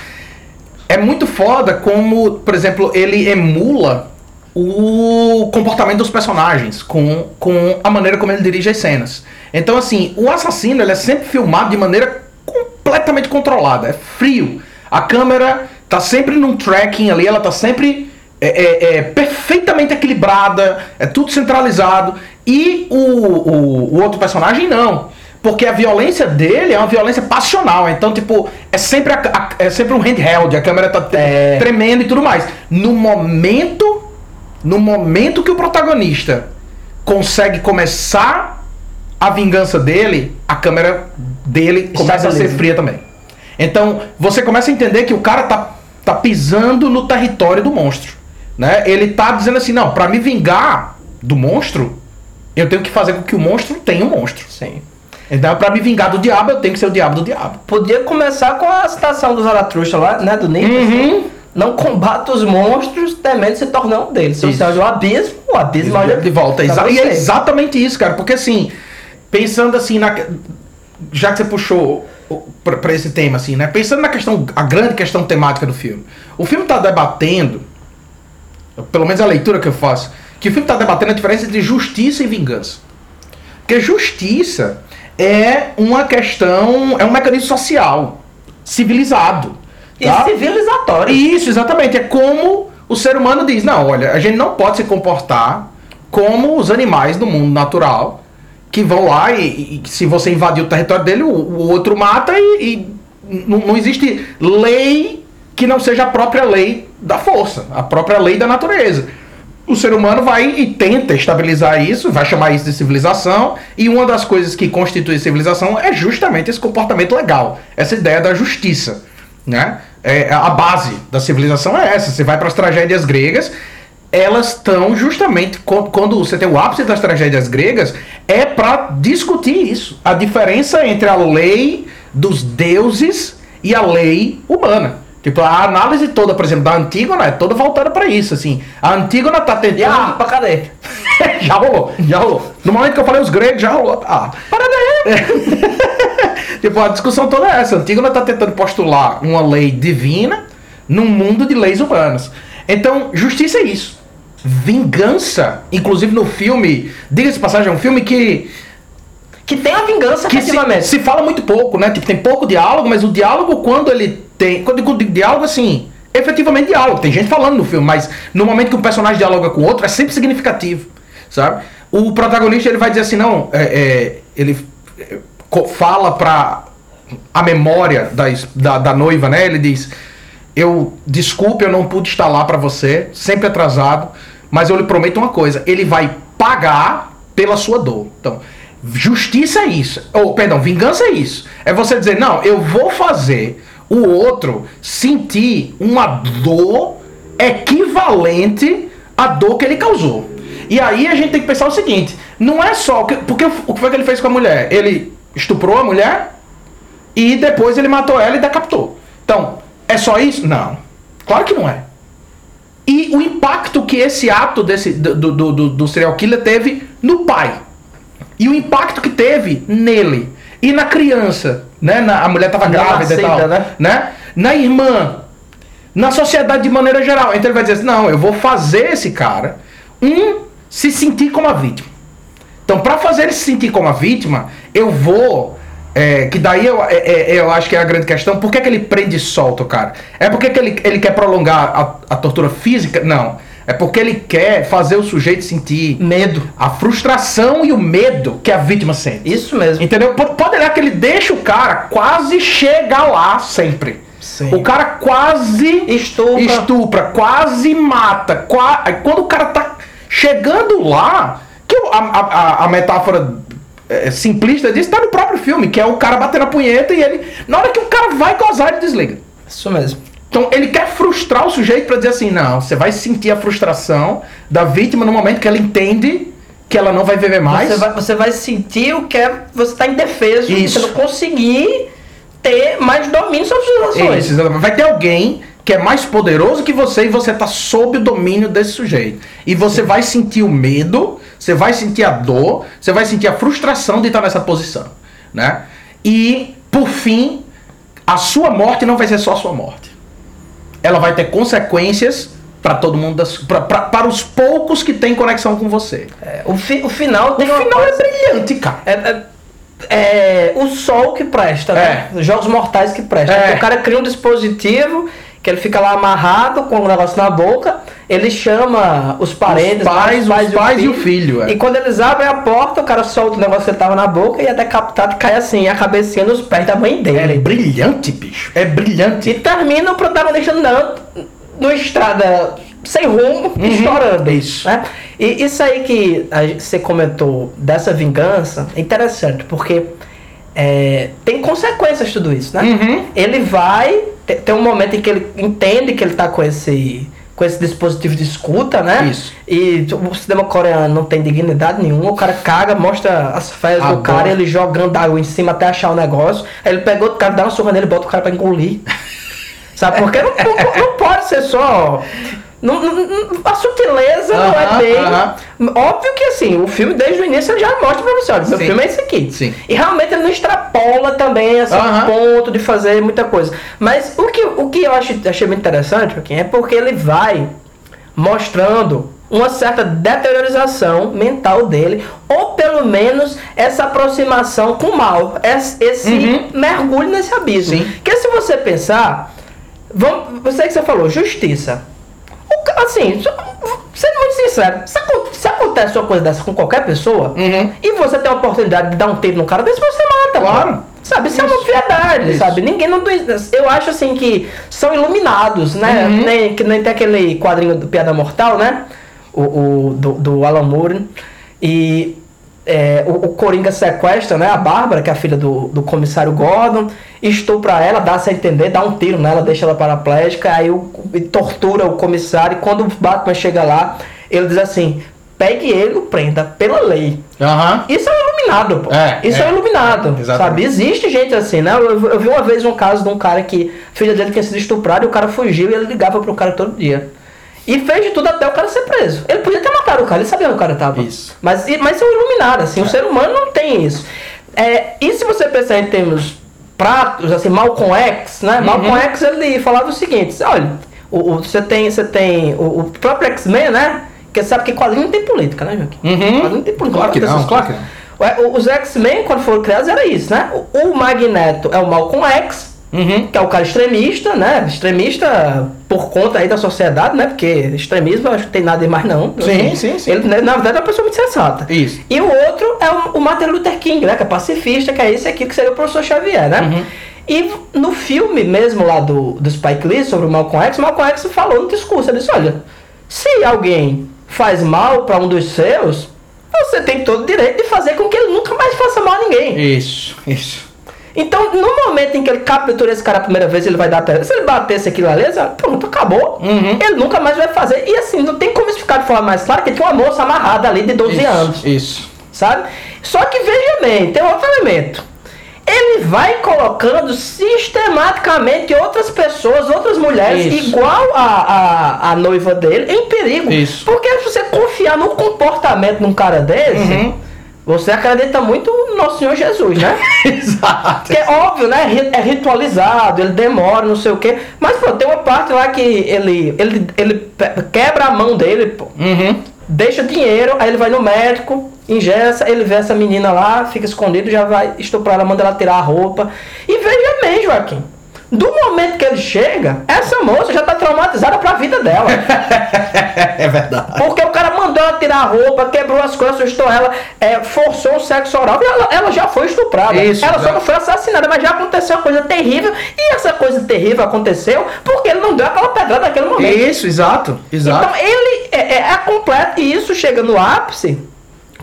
é muito foda como, por exemplo, ele emula o comportamento dos personagens com, com a maneira como ele dirige as cenas. Então, assim, o assassino ele é sempre filmado de maneira completamente controlada, é frio. A câmera tá sempre num tracking ali, ela tá sempre é, é, é, perfeitamente equilibrada, é tudo centralizado. E o, o, o outro personagem não. Porque a violência dele é uma violência passional. Então, tipo, é sempre, a- a- é sempre um handheld, a câmera tá te- É. tremendo e tudo mais. No momento. No momento que o protagonista consegue começar a vingança dele, a câmera dele começa a ser fria também. Então, você começa a entender que o cara tá, tá pisando no território do monstro. Né? Ele tá dizendo assim: não, pra me vingar do monstro, eu tenho que fazer com que o monstro tenha um monstro. Sim. Então, pra me vingar do diabo, eu tenho que ser o diabo do diabo. Podia começar com a citação do Zaratrusta lá, né? Do Nietzsche. Uhum. assim, Não combata os monstros, temendo se tornar um deles. Se você olha o abismo, o abismo olha de volta. Exa e é exatamente isso, cara. Porque assim, pensando assim, na, já que você puxou pra esse tema, assim, né? Pensando na questão, a grande questão temática do filme. O filme tá debatendo, pelo menos a leitura que eu faço, que o filme tá debatendo a diferença entre justiça e vingança. Porque justiça é uma questão, é um mecanismo social, civilizado. E tá? civilizatório. Isso, exatamente. É como o ser humano diz: não, olha, a gente não pode se comportar como os animais do mundo natural que vão lá e, e se você invadir o território dele, o, o outro mata e, e não, não existe lei que não seja a própria lei da força, a própria lei da natureza. O ser humano vai e tenta estabilizar isso, vai chamar isso de civilização, e uma das coisas que constitui civilização é justamente esse comportamento legal, essa ideia da justiça. Né? É, a base da civilização é essa. Você vai para as tragédias gregas, elas estão justamente quando você tem o ápice das tragédias gregas, é para discutir isso, a diferença entre a lei dos deuses e a lei humana. Tipo, a análise toda, por exemplo, da Antígona é toda voltada para isso, assim. A Antígona tá tentando E a harpa, cadê? já rolou, já rolou. No momento que eu falei os gregos, já rolou. Ah, para daí! tipo, a discussão toda é essa. A Antígona está tentando postular uma lei divina num mundo de leis humanas. Então, justiça é isso. Vingança, inclusive no filme, diga-se passagem, é um filme que que tem a vingança que se, efetivamente. se fala muito pouco, né? Tipo, tem pouco diálogo, mas o diálogo quando ele tem. Quando eu digo diálogo, assim, efetivamente diálogo. Tem gente falando no filme, mas no momento que um personagem dialoga com o outro, é sempre significativo, sabe? O protagonista ele vai dizer assim, não, é, é, ele é, fala pra a memória da, da, da noiva, né? Ele diz, eu desculpe, eu não pude estar lá pra você, sempre atrasado, mas eu lhe prometo uma coisa, ele vai pagar pela sua dor. Então, justiça é isso, ou perdão, vingança é isso. É você dizer, não, eu vou fazer o outro sentir uma dor equivalente à dor que ele causou. E aí a gente tem que pensar o seguinte, não é só que, porque o que foi que ele fez com a mulher? Ele estuprou a mulher e depois ele matou ela e decapitou. Então, é só isso? Não. Claro que não é. E o impacto que esse ato desse, do, do, do, do serial killer teve no pai. E o impacto que teve nele. E na criança. Né? Na, a mulher estava grávida e nascida, tal. né? Né? Na irmã. Na sociedade de maneira geral. Então ele vai dizer assim: não, eu vou fazer esse cara um se sentir como a vítima. Então, para fazer ele se sentir como a vítima, eu vou. é, que daí eu, é, é, eu acho que é a grande questão. Por que, que ele prende e solta o cara? É porque que ele, ele quer prolongar a, a tortura física? Não. É porque ele quer fazer o sujeito sentir Medo. a frustração e o medo que a vítima sente. Isso mesmo. Entendeu? Pode olhar que ele deixa o cara quase chegar lá sempre. Sim. O cara quase Estupra. estupra, quase mata. Qua... Quando o cara tá chegando lá, que a, a, a- a metáfora é, simplista disso tá no próprio filme, que é o cara batendo a punheta e ele. Na hora que o cara vai gozar, ele desliga. Isso mesmo. Então ele quer frustrar o sujeito pra dizer assim, não, você vai sentir a frustração da vítima no momento que ela entende que ela não vai viver mais. Você vai, você vai sentir o que é. Você tá indefeso. Isso. Você não conseguir ter mais domínio sobre suas ações. Isso, exatamente. Vai ter alguém que é mais poderoso que você e você tá sob o domínio desse sujeito. E você vai sentir o medo, você vai sentir a dor, você vai sentir a frustração de estar nessa posição, né? E por fim, a sua morte não vai ser só a sua morte. Ela vai ter consequências para todo mundo, das, pra, pra- para os poucos que têm conexão com você. É, o, fi- o final O tem uma final é coisa- brilhante, cara. É, é- é o sol que presta, né? Os jogos mortais que prestam. É. O cara cria um dispositivo que ele fica lá amarrado com o negócio na boca, ele chama os parentes, Os pais, né, os pais e o filho, é. E quando eles abrem a porta, o cara solta o negócio que tava na boca e é decapitado e cai assim, a cabecinha nos pés da mãe É dele. brilhante, bicho. É brilhante. E termina o protagonista andando numa estrada sem rumo e. Uhum. Isso. Né? E isso aí que você comentou dessa vingança é interessante, porque é, tem consequências tudo isso, né? Uhum. Ele vai, tem um momento em que ele entende que ele tá com esse com esse dispositivo de escuta, né? Isso. E o cinema coreano não tem dignidade nenhuma, o cara caga, mostra as fezes do cara, ele jogando água em cima até achar o negócio. Aí ele pega outro cara, dá uma surra nele, bota o cara pra engolir. Sabe? Porque não, não- não pode ser só. Não- não- a sutileza não é bem. Óbvio que assim, o filme desde o início ele já mostra pra você, olha, meu Sim. filme é esse aqui. Sim. E realmente ele não extrapola também assim, Aham. ao ponto de fazer muita coisa. Mas o que, o que eu acho, achei muito interessante, Joaquim, é porque ele vai mostrando uma certa deteriorização mental dele, ou pelo menos essa aproximação com o mal, esse, esse Uhum. mergulho nesse abismo. Sim. Porque se você pensar, vamos, você que você falou, justiça. Assim, sendo muito sincero, se, se acontece uma coisa dessa com qualquer pessoa, Uhum. e você tem a oportunidade de dar um tiro num cara desse, você mata. Claro. Sabe, isso, é uma Isso. piedade, Isso. sabe? Ninguém não. Eu acho assim que são iluminados, né? Uhum. Nem, que nem tem aquele quadrinho do Piada Mortal, né? O, o- do, do Alan Moore. E é, o, o Coringa sequestra, né? A Bárbara, que é a filha do, do comissário Gordon, estupra ela, dá-se a entender, dá um tiro nela, deixa ela paraplégica, aí o, e tortura o comissário, e quando o Batman chega lá, ele diz assim. Pegue ele, o prenda pela lei. Aham. Isso é um iluminado, pô. É, Isso é, é. um iluminado, Exatamente. sabe? Existe gente assim, né? Eu, eu vi uma vez um caso de um cara que a filha dele tinha sido estuprada e o cara fugiu e ele ligava pro cara todo dia. E fez de tudo até o cara ser preso. Ele podia ter matado o cara, ele sabia onde o cara tava. Isso. Mas, mas são iluminados, assim, o ser humano não tem isso. É, e se você pensar em termos pratos, assim, Malcolm X, né? Uhum. Malcolm X ele falava o seguinte, olha, o, o- você tem, você tem o, o próprio X-Men, né? Porque sabe que quadrinho não tem política, né, Joaquim? Uhum. Quadrinho não tem política. Claro que não, claro que não. O- Os X-Men, quando foram criados, era isso, né? O o Magneto é o Malcolm X, Uhum. que é o cara extremista, né? Extremista por conta aí da sociedade, né? Porque extremismo eu acho que tem nada demais não. Sim, sim, sim. Ele, né, na verdade, é uma pessoa muito sensata. Isso. E o outro é o, o Martin Luther King, né? Que é pacifista, que é esse aqui que seria o professor Xavier, né? Uhum. E no filme mesmo lá do, do Spike Lee sobre o Malcolm X, o Malcolm X falou no discurso, ele disse, olha, se alguém faz mal para um dos seus, você tem todo o direito de fazer com que ele nunca mais faça mal a ninguém. Isso, isso. Então, no momento em que ele captura esse cara a primeira vez, ele vai dar. Se ele batesse aquilo ali, ele fala, pronto, acabou. Uhum. Ele nunca mais vai fazer. E assim, não tem como isso ficar de forma mais clara, que tinha uma moça amarrada ali de 12 isso, anos. Isso. Sabe? Só que veja bem, tem outro elemento. Ele vai colocando sistematicamente outras pessoas, outras mulheres, Isso. igual a, a, a noiva dele, em perigo. Isso. Porque se você confiar no comportamento de um cara desse, Uhum. Você acredita muito no Nosso Senhor Jesus, né? Exato. Porque é óbvio, né? É ritualizado, ele demora, não sei o quê. Mas, pô, tem uma parte lá que ele, ele, ele quebra a mão dele, pô. Uhum. Deixa dinheiro, aí ele vai no médico, ingessa, ele vê essa menina lá, fica escondido, já vai estuprar ela, manda ela tirar a roupa. E veja bem, Joaquim. Do momento que ele chega, essa moça já tá traumatizada pra vida dela. é verdade. Porque o cara mandou ela tirar a roupa, quebrou as coisas, assustou ela, é, forçou o sexo oral, e ela, ela já foi estuprada. Isso, ela só não foi assassinada, mas já aconteceu uma coisa terrível. E essa coisa terrível aconteceu porque ele não deu aquela pedrada naquele momento. Isso, exato. Exato. Então ele é, é, é completo e isso chega no ápice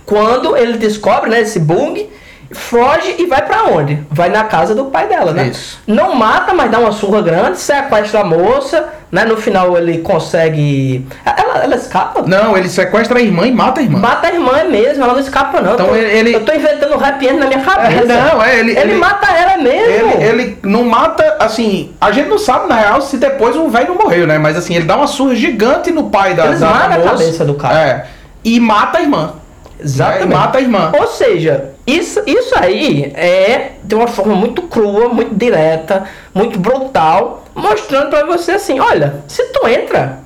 quando ele descobre né, esse bug, foge e vai pra onde? Vai na casa do pai dela, né? Isso. Não mata, mas dá uma surra grande, sequestra a moça, né? No final ele consegue. Ela, ela escapa? Não, ele sequestra a irmã e mata a irmã. Mata a irmã mesmo, ela não escapa não. Então eu, tô, ele- eu tô inventando um happy na minha cabeça. não, é, ele- Ele, ele- mata ela mesmo. Ele, ele não mata, assim, a gente não sabe na real se depois o velho não morreu, né? Mas assim, ele dá uma surra gigante no pai da, Ele da esmaga a moça. cabeça do cara. É. E mata a irmã. Exatamente. Né? E mata a irmã. Ou seja, isso, isso aí é de uma forma muito crua, muito direta, muito brutal, mostrando pra você assim, olha, se tu entra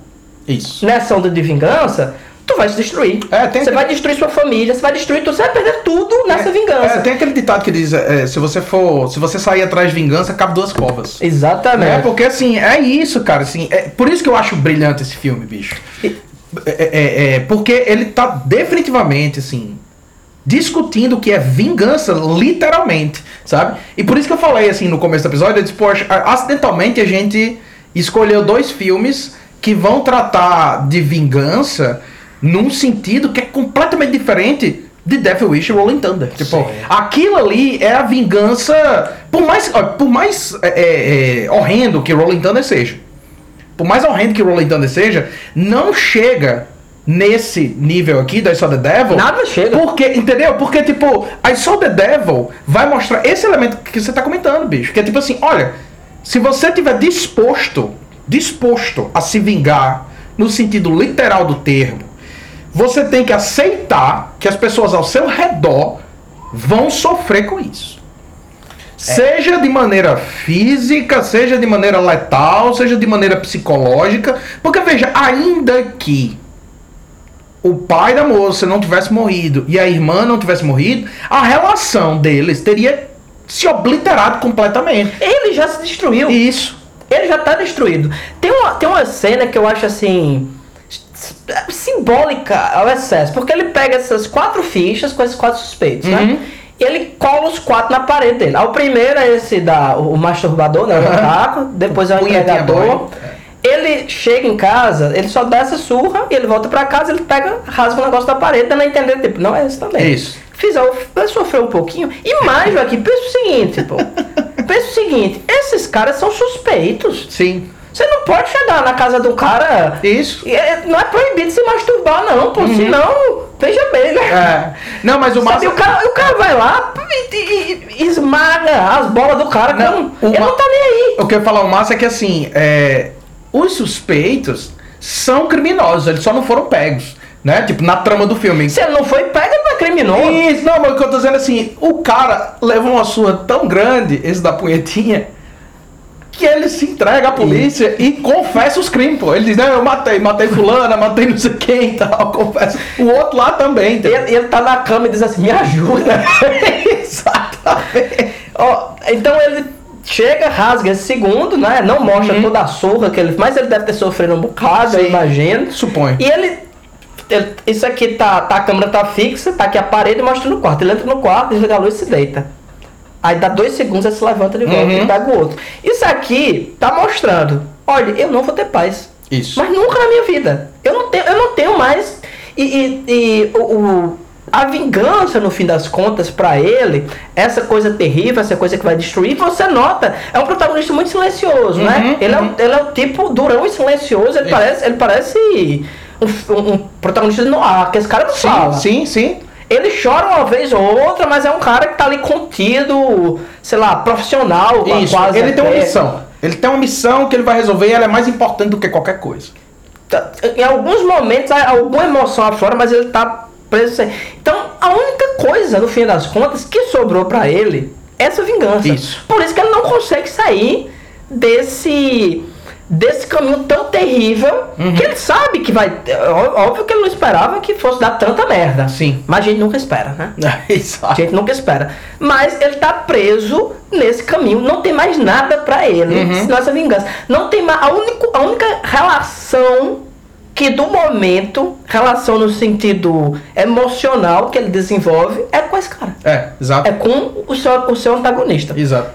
Isso. nessa onda de vingança, tu vai se destruir. É, tem você aquele- vai destruir sua família, você vai destruir tudo, você vai perder tudo nessa vingança. É, tem aquele ditado que diz, é, se você for, se você sair atrás de vingança, cabe duas covas. Exatamente. É, porque assim, é isso, cara, assim, é por isso que eu acho brilhante esse filme, bicho. É, é, é, porque ele tá definitivamente, assim, discutindo o que é vingança, literalmente, sabe? E por isso que eu falei, assim, no começo do episódio, eu disse, poxa, acidentalmente a gente escolheu dois filmes que vão tratar de vingança num sentido que é completamente diferente de Death Wish e Rolling Thunder. Tipo, Sim. aquilo ali é a vingança, por mais, por mais é, é, é, horrendo que Rolling Thunder seja, por mais horrendo que Rolling Thunder seja, não chega nesse nível aqui da I Saw the Devil. Nada chega. Porque, entendeu? Porque, tipo, I Saw the Devil vai mostrar esse elemento que você tá comentando, bicho. Que é tipo assim, olha, se você tiver disposto, disposto a se vingar no sentido literal do termo, você tem que aceitar que as pessoas ao seu redor vão sofrer com isso. Seja de maneira física, seja de maneira letal, seja de maneira psicológica. Porque veja, ainda que o pai da moça não tivesse morrido e a irmã não tivesse morrido, a relação deles teria se obliterado completamente. Ele já se destruiu. Isso. Ele já tá destruído. Tem uma, tem uma cena que eu acho assim. simbólica ao excesso. Porque ele pega essas quatro fichas com esses quatro suspeitos, Uhum. né? E ele cola os quatro na parede dele. O primeiro é esse da. O masturbador, né? O otaku. Depois é o Punhetinha entregador. boy. Ele chega em casa, ele só dá essa surra, e ele volta pra casa, ele pega, rasga o negócio da parede, dando a entender, tipo, não é esse também. Isso. Fiz, sofreu um pouquinho. E mais, Joaquim, pensa o seguinte, pô. pensa o seguinte, esses caras são suspeitos. Sim. Você não pode chegar na casa do cara. Isso. é- Não é proibido se masturbar, não, pô. Senão, veja bem, né? É. Não, mas o Sabe, massa. o, cara, o cara vai lá e, e- e esmaga as bolas do cara. Não, com- ele uma- não tá nem aí. O que eu ia falar, o massa é que assim, é, os suspeitos são criminosos, eles só não foram pegos, né? Tipo, na trama do filme. Se ele não foi pego, ele não é criminoso. Isso, não, mas o que eu tô dizendo é assim, o cara levou uma surra tão grande, esse da punhetinha, que ele se entrega à polícia e, confessa os crimes, pô. Ele diz, não, eu matei, matei fulana, matei não sei quem e tal, confessa. O outro lá também. E ele, ele tá na cama e diz assim, me ajuda. Exatamente. Ó, então ele chega, rasga esse segundo, né? Não mostra Uhum. toda a surra que ele. Mas ele deve ter sofrido um bocado, eu Sim. imagino. Suponho. E ele, ele- Isso aqui tá, tá. A câmera tá fixa, tá aqui a parede e mostra no quarto. Ele entra no quarto, desliga a luz e se deita. Aí dá dois segundos, ele se levanta de volta Uhum. e pega o outro. Isso aqui tá mostrando. Olha, eu não vou ter paz. Isso. Mas nunca na minha vida. Eu não tenho, eu não tenho mais. E, e- e o, o- a vingança, no fim das contas, pra ele, essa coisa terrível, essa coisa que vai destruir, você nota, é um protagonista muito silencioso, né? Uhum, Ele, é, uhum. o- ele é o tipo durão e silencioso, ele Isso. parece, ele parece um, um- um protagonista de noir, que esse cara não fala. Sim, sim, sim. Ele chora uma vez ou outra, mas é um cara que tá ali contido, sei lá, profissional, Isso. quase. Ele tem uma até. missão. Ele tem uma missão que ele vai resolver e ela é mais importante do que qualquer coisa. Tá- Em alguns momentos alguma emoção aflora, mas ele tá preso. Então, a única coisa, no fim das contas, que sobrou pra ele é essa vingança. Isso. Por isso que ele não consegue sair desse desse caminho tão terrível Uhum. que ele sabe que vai. ó- Óbvio que ele não esperava que fosse dar tanta merda. Sim. Mas a gente nunca espera, né? A Exato. gente nunca espera. Mas ele tá preso nesse caminho. Não tem mais nada pra ele, Uhum. senão essa vingança. Não tem mais. A, único, a única relação que do momento, relação no sentido emocional que ele desenvolve, é com esse cara. É, exato. É com o seu, o seu antagonista. Exato.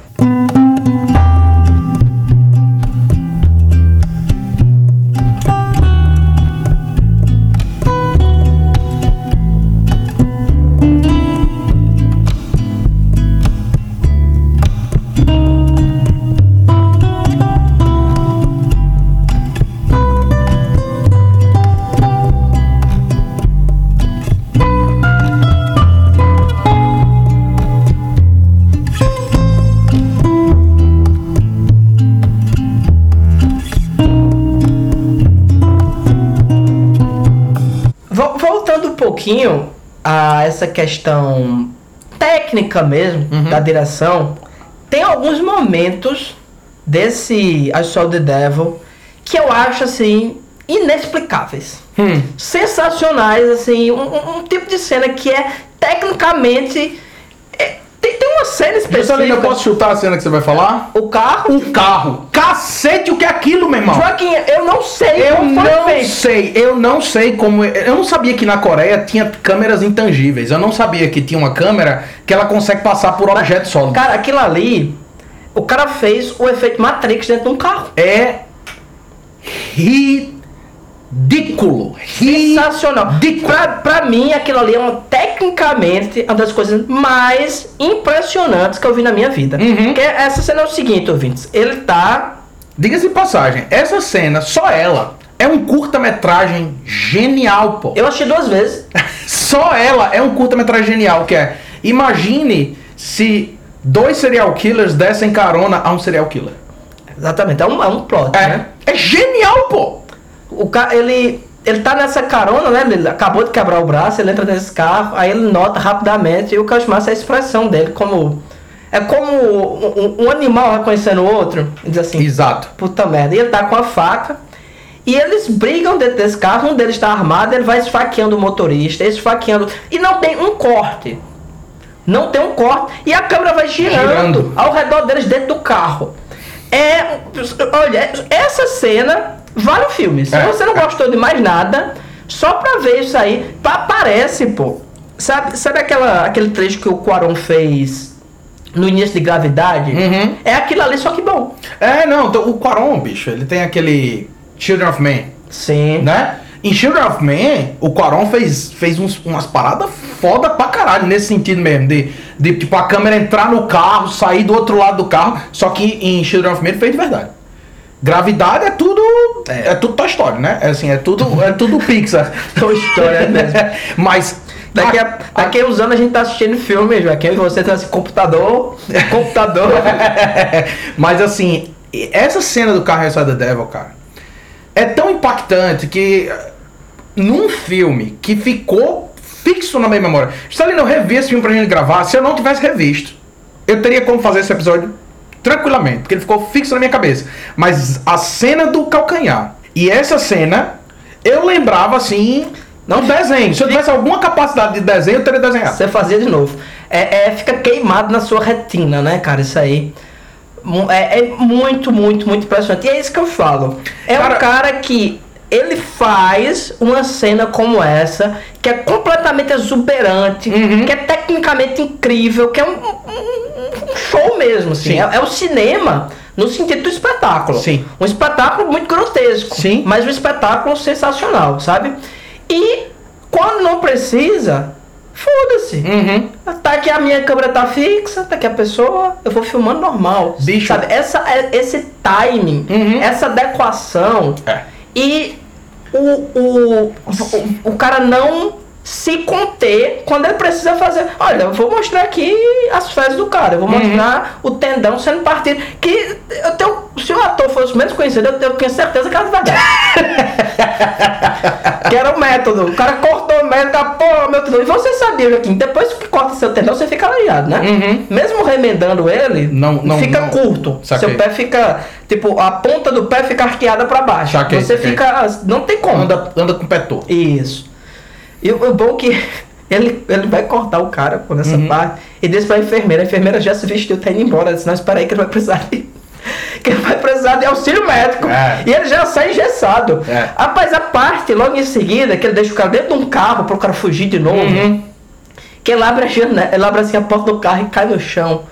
Pouquinho a essa questão técnica mesmo Uhum. da direção, tem alguns momentos desse I Saw the Devil que eu acho assim inexplicáveis. Hum. sensacionais, assim, um, um- um tipo de cena que é tecnicamente. é, tem, tem uma cena específica. Juscelino, eu posso chutar a cena que você vai falar? O carro. Um carro. Cacete, o que é aquilo, meu irmão? Joaquim, eu não sei Eu como foi não feito. sei, eu não sei como. Eu não sabia que na Coreia tinha câmeras intangíveis. Eu não sabia que tinha uma câmera que ela consegue passar por objetos sólidos. Cara, aquilo ali, o cara fez o efeito Matrix dentro de um carro. É ridículo. Sensacional. Ridículo. Pra, pra mim, aquilo ali é uma, tecnicamente uma das coisas mais impressionantes que eu vi na minha vida. Uhum. Porque essa cena é o seguinte, ouvintes. Ele tá Diga-se de passagem, essa cena, só ela, é um curta-metragem genial, pô. Eu assisti duas vezes. Só ela é um curta-metragem genial, que é... Imagine se dois serial killers dessem carona a um serial killer. Exatamente, é um, é um plot, né? É, é genial, pô! O cara, ele, ele tá nessa carona, né? Ele acabou de quebrar o braço, ele entra nesse carro, aí ele nota rapidamente, e o acho massa é a expressão dele, como. É como um, um- animal reconhecendo o outro. Diz assim, Exato. puta merda. E ele tá com a faca. E eles brigam dentro desse carro, um deles está armado, ele vai esfaqueando o motorista, esfaqueando. E não tem um corte. Não tem um corte. E a câmera vai girando, Girando. ao redor deles dentro do carro. É. Olha, essa cena vale o filme. Se É, você não é. gostou de mais nada, só pra ver isso aí, pa- parece, pô. Sabe, sabe aquela, aquele trecho que o Quaron fez no início de gravidade? Uhum. É aquilo ali, só que bom. É, não, então, o Quaron, bicho, ele tem aquele Children of Men, Sim. né? Em Children of Men, o Quaron fez, fez uns- umas paradas foda pra caralho, nesse sentido mesmo, de, de tipo a câmera entrar no carro, sair do outro lado do carro, só que em Children of Men ele fez de verdade. Gravidade é tudo. É, tudo Toy Story, né? É assim, é tudo, é tudo Pixar. Toy Story, é mesmo. Mas. Daqui a, daqui a uns anos a gente tá assistindo filme, Joaquim, e você tá assim, computador, computador. Mas assim, essa cena do carro Inside the Devil, cara, é tão impactante que eh, num filme que ficou fixo na minha memória. Stalin, eu revi esse filme pra gente gravar. Se eu não tivesse revisto, eu teria como fazer esse episódio tranquilamente, porque ele ficou fixo na minha cabeça. Mas a cena do calcanhar. E essa cena, eu lembrava assim. Não desenho. Se eu tivesse alguma capacidade de desenho, eu teria desenhado. Você fazia de novo. É, é, fica queimado na sua retina, né, cara? Isso aí. É, é muito, muito, muito impressionante. E é isso que eu falo. É Cara- um cara que ele faz uma cena como essa, que é completamente exuberante, Uhum. que é tecnicamente incrível, que é um, um- um show mesmo, assim. Sim. É, é o cinema no sentido do espetáculo. Sim. Um espetáculo muito grotesco. Sim. Mas um espetáculo sensacional, sabe? E quando não precisa, foda-se. Uhum. Tá aqui a minha câmera tá fixa, tá aqui a pesa, eu vou filmando normal. Bicho. Sabe? Essa, é- esse timing, Uhum. essa adequação É. e o, o, o, o cara não se conter quando ele precisa fazer. Olha, eu vou mostrar aqui as fezes do cara, eu vou Uhum. mostrar o tendão sendo partido. Que eu tenho, se o ator fosse menos conhecido, eu, eu tenho certeza que era verdade. que era o método. O cara cortou o método, pô, meu tendão. E você sabia, Joaquim, depois que corta seu tendão, você fica aleijado, né? Uhum. Mesmo remendando ele, Não- não- fica não- curto. Saquei. Seu pé fica, tipo, a ponta do pé fica arqueada pra baixo. Saquei, você saquei. fica, não tem como. Anda, anda com o pé torto. Isso. E o o bom é que ele, ele vai cortar o cara por essa Uhum. parte e diz pra enfermeira, a enfermeira já se vestiu, tá indo embora. Disse, não, espera aí que ele vai precisar de. Que ele vai precisar de auxílio médico. É. E ele já sai engessado. É. Rapaz, a parte logo em seguida, que ele deixa o cara dentro de um carro pro cara fugir de novo. Uhum. Que ele abre, a janela, ele abre assim a porta do carro e cai no chão.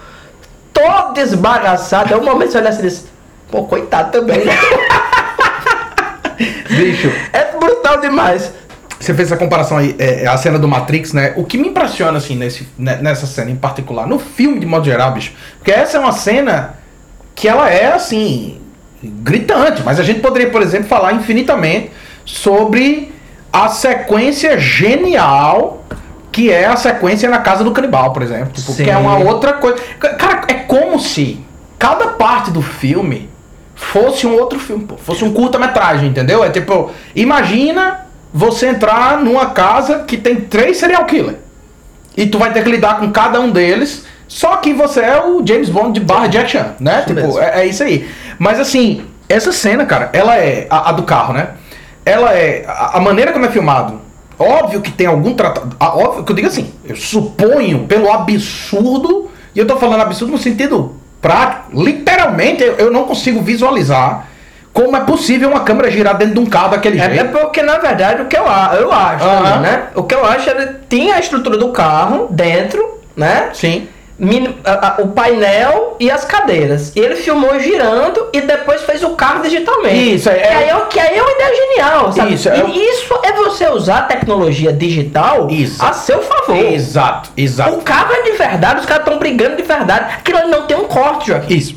Todo esbagaçado. É um momento que você olha assim e diz, pô, coitado também. Bicho, é brutal demais. Você fez essa comparação aí, é, a cena do Matrix, né? O que me impressiona, assim, nesse, né, nessa cena em particular, no filme de modo geral, bicho, porque essa é uma cena que ela é, assim, gritante, mas a gente poderia, por exemplo, falar infinitamente sobre a sequência genial que é a sequência na casa do canibal, por exemplo. Tipo, Sim. que é uma outra coisa. Cara, é como se cada parte do filme fosse um outro filme, pô. Fosse um curta-metragem, entendeu? É tipo, imagina você entrar numa casa que tem três serial killer. E tu vai ter que lidar com cada um deles. Só que você é o James Bond de barra Jack Chan, né? Isso tipo, é, é isso aí. Mas assim, essa cena, cara, ela é. A, a do carro, né? Ela é. A, a maneira como é filmado. Óbvio que tem algum tratado. Óbvio que eu digo assim, eu suponho pelo absurdo, e eu tô falando absurdo no sentido prático, literalmente eu, eu não consigo visualizar como é possível uma câmera girar dentro de um carro daquele É, é jeito. porque, na verdade, o que eu, eu acho, também, né? O que eu acho, ele tinha a estrutura do carro dentro, né? Sim. O painel e as cadeiras. E ele filmou girando e depois fez o carro digitalmente. Isso, é- Que aí, é, que aí é uma ideia genial, sabe? Isso, é isso é você usar a tecnologia digital Isso. a seu favor. Exato, exato. O carro é de verdade, os caras estão brigando de verdade. Aquilo ali não tem um corte, Joaquim. Isso.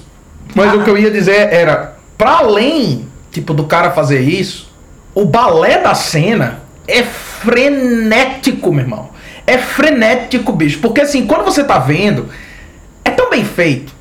Mas o que eu ia dizer era, pra além, tipo, do cara fazer isso, o balé da cena é frenético, meu irmão. É frenético, bicho. Porque assim, quando você tá vendo, é tão bem feito.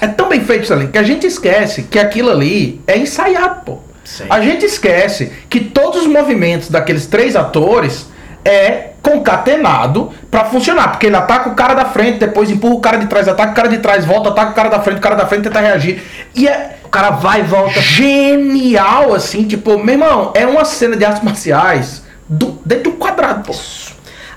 É tão bem feito isso ali, que a gente esquece que aquilo ali é ensaiado, pô. Sim. A gente esquece que todos os movimentos daqueles três atores é concatenado pra funcionar. Porque ele ataca o cara da frente, depois empurra o cara de trás, ataca o cara de trás, volta, ataca o cara da frente, o cara da frente tenta reagir. E é cara vai e volta. genial, assim, tipo, meu irmão, é uma cena de artes marciais do, dentro de um quadrado, pô.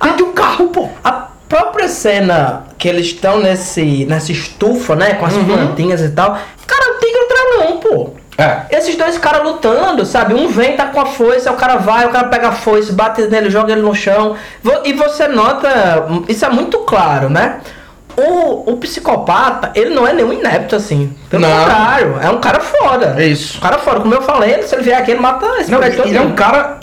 Dentro de um carro, pô. A própria cena que eles estão nesse, nessa estufa, né? Com as Uhum. plantinhas e tal. Cara, não tem grandão, pô. É. Esses dois caras lutando, sabe? Um vem, tá com a foice, aí o cara vai, o cara pega a foice, bate nele, joga ele no chão. E você nota, isso é muito claro, né? O, o psicopata, ele não é nenhum inepto assim. Pelo Não. contrário, é um cara foda. É isso. Um cara foda. Como eu falei, se ele vier aqui, ele mata esse Não, prédio ele é um cara.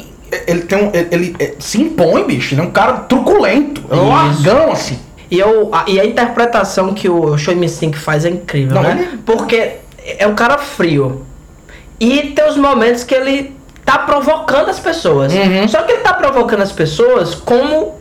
Ele tem um. Ele, ele, é, se impõe, bicho. Ele é um cara truculento. É um largão, assim. E, eu, a, e a interpretação que o Choi Min Sing faz é incrível, Não, né? ele- Porque é um cara frio. E tem os momentos que ele tá provocando as pessoas. Uhum. Só que ele tá provocando as pessoas como.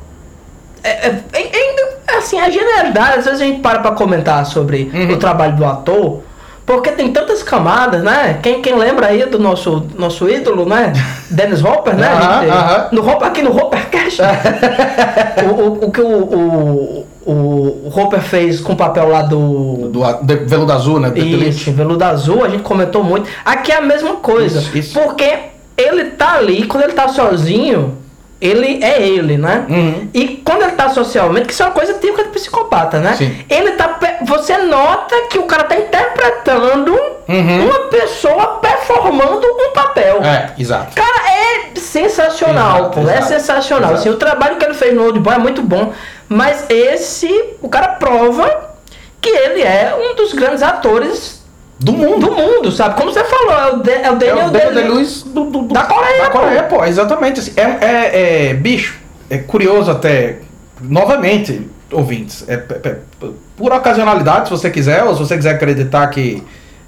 É, é- é- é- assim, a generalidade, às vezes a gente para pra comentar sobre Uhum. o trabalho do ator. Porque tem tantas camadas, né? Quem, quem lembra aí do nosso, nosso ídolo, né? Dennis Hopper, né? Gente- aham. No Hopper, aqui no Hoppercast. o, o, o que o, o, o, o Hopper fez com o papel lá do. Do, do Veludo Azul, né? Isso, Veludo Azul, a gente comentou muito. Aqui é a mesma coisa. Isso, isso. Porque ele tá ali, quando ele tá sozinho, ele é ele, né? Uhum. E quando ele tá socialmente, que isso é uma coisa típica de psicopata, né? Sim. Ele tá. Você nota que o cara tá interpretando Uhum. uma pessoa performando um papel. É, exato. Cara, é sensacional, Exato, pô. É exato, sensacional. exato. Assim, o trabalho que ele fez no Old Boy é muito bom. Mas esse, o cara prova que ele é um dos grandes atores Do mundo. do mundo, sabe? Como você falou, é o, de, é o É Daniel o Daniel Day- Day-Lewis do, do- do- Da Coreia, Da pô. Coreia, pô, exatamente. assim. É, é, é- bicho, é curioso até, novamente, ouvintes, é, é- é por ocasionalidade, se você quiser, ou se você quiser acreditar que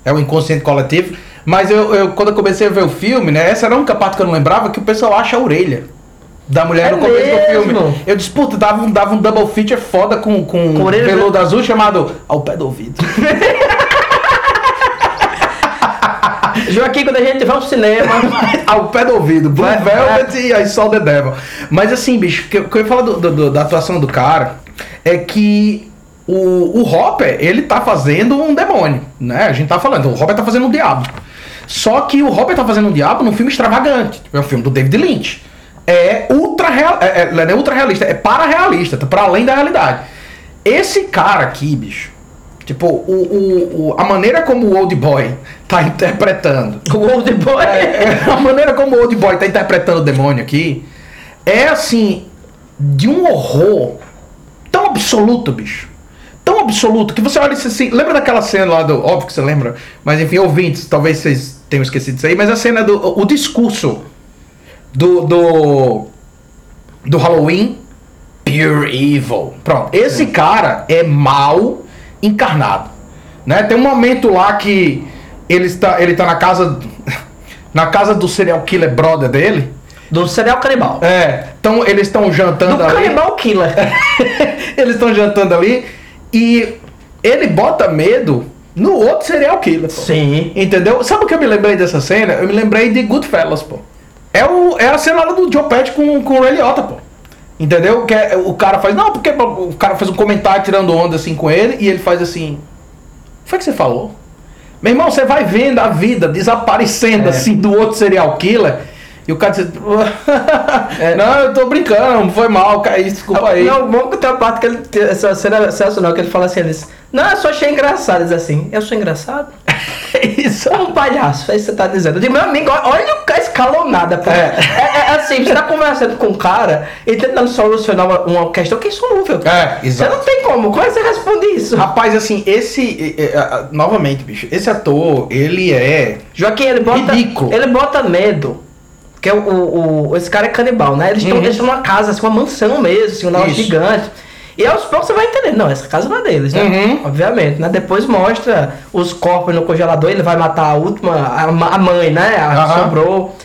é o inconsciente coletivo, mas eu, eu- quando eu comecei a ver o filme, né, essa era a única parte que eu não lembrava, que o pessoal acha a orelha da mulher É no começo do mesmo? filme. Eu disse, puta, dava, um- dava um double feature foda com, com, Com orelha, veludo azul chamado Ao Pé do Ouvido. Joaquim, quando a gente vai ao cinema. ao pé do ouvido, Blue Vai- Velvet e I Saw the Devil. Mas assim, bicho, o que, que eu ia falar do- do- da atuação do cara é que o, o Hopper, ele tá fazendo um demônio, né? A gente tá falando, o Hopper tá fazendo um diabo. Só que o Hopper tá fazendo um diabo num filme extravagante. É um filme do David Lynch. É ultra real, é, é, não é ultra realista, é para realista, tá para além da realidade. Esse cara aqui, bicho, tipo, o, o, o- a maneira como o Old Boy tá interpretando o Old Boy. é, a maneira como o Old Boy tá interpretando o demônio aqui é assim, de um horror tão absoluto, bicho. Tão absoluto que você olha isso assim. Lembra daquela cena lá do. Óbvio que você lembra, mas enfim, ouvintes, talvez vocês tenham esquecido disso aí, mas a cena do. O discurso do. do. do Halloween. Pure Evil. Pronto. Esse cara é mal encarnado. Né? Tem um momento lá que ele está, ele tá na casa. Na casa do serial killer brother dele. Do serial canibal. É. Então eles estão jantando Do ali. canibal killer. eles estão jantando ali e ele bota medo no outro serial killer. Pô. Sim. Entendeu? Sabe o que eu me lembrei dessa cena? Eu me lembrei de Goodfellas, pô. É, o, é a cena lá do Joe Pesci com, com o Ray Liotta, pô. Entendeu? Que é- o cara faz. Não, porque o cara faz um comentário tirando onda assim com ele e ele faz assim. Foi que você falou? Meu irmão, você vai vendo a vida desaparecendo É. assim do outro serial killer. E o cara diz. É. Não, eu tô brincando, foi mal, cara, desculpa aí. Não, bom que tem uma parte que ele. Essa cena é sensacional, que ele fala assim, ele diz, não, eu só achei engraçado. Ele diz assim, eu sou engraçado? Isso. É um palhaço, é isso que você tá dizendo. Eu digo, meu amigo, olha o escalonada, pô. É. É, é assim, você tá conversando com um cara e tentando solucionar uma, questão que é insolúvel. É, Você exato. não tem como, como é que você responde isso? Rapaz, assim, esse. é, é, é, novamente, bicho, esse ator, ele é. Joaquim, ele bota, Ridículo. ele bota medo. Porque o, o, o- esse cara é canibal, né? Eles estão Uhum. deixando uma casa, assim, uma mansão mesmo, assim, um negócio gigante. E aos poucos você vai entender, não, essa casa não é deles, né? Uhum. Obviamente, né? Depois mostra os corpos no congelador, ele vai matar a última, a, a mãe, né? A que Aham. sobrou.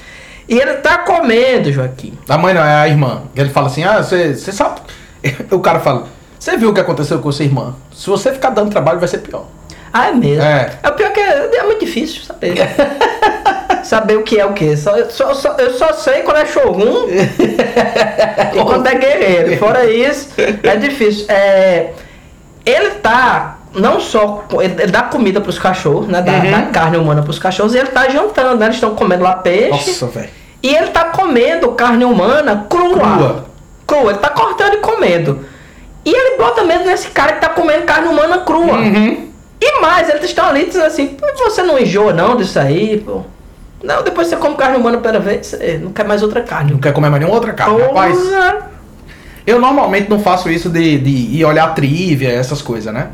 E ele tá comendo, Joaquim. A mãe não, é a irmã. Ele fala assim: ah, você sabe. O cara fala: você viu o que aconteceu com sua irmã? Se você ficar dando trabalho, vai ser pior. Ah, é mesmo. É. É, o pior que é, é muito difícil saber. saber o que é o que. Só, eu, só, só- eu só sei quando é Shogun e quando é guerreiro. Fora isso, é difícil. É, ele tá. Não só. Ele, dá comida pros cachorros, né? Dá, Uhum. dá carne humana pros cachorros e ele tá jantando, né? Eles estão comendo lá peixe. Nossa, velho. E ele tá comendo carne humana crua. Crua. Crua. Ele tá cortando e comendo. E ele bota medo nesse cara que tá comendo carne humana crua. Uhum. E mais, eles estão ali dizendo assim, "Pô, você não enjoa não disso aí, pô. Não, depois você come carne humana pela vez, você não quer mais outra carne. Não quer comer mais nenhuma outra carne. Rapaz, Porra. eu normalmente não faço isso de, de ir olhar trivia, essas coisas, né?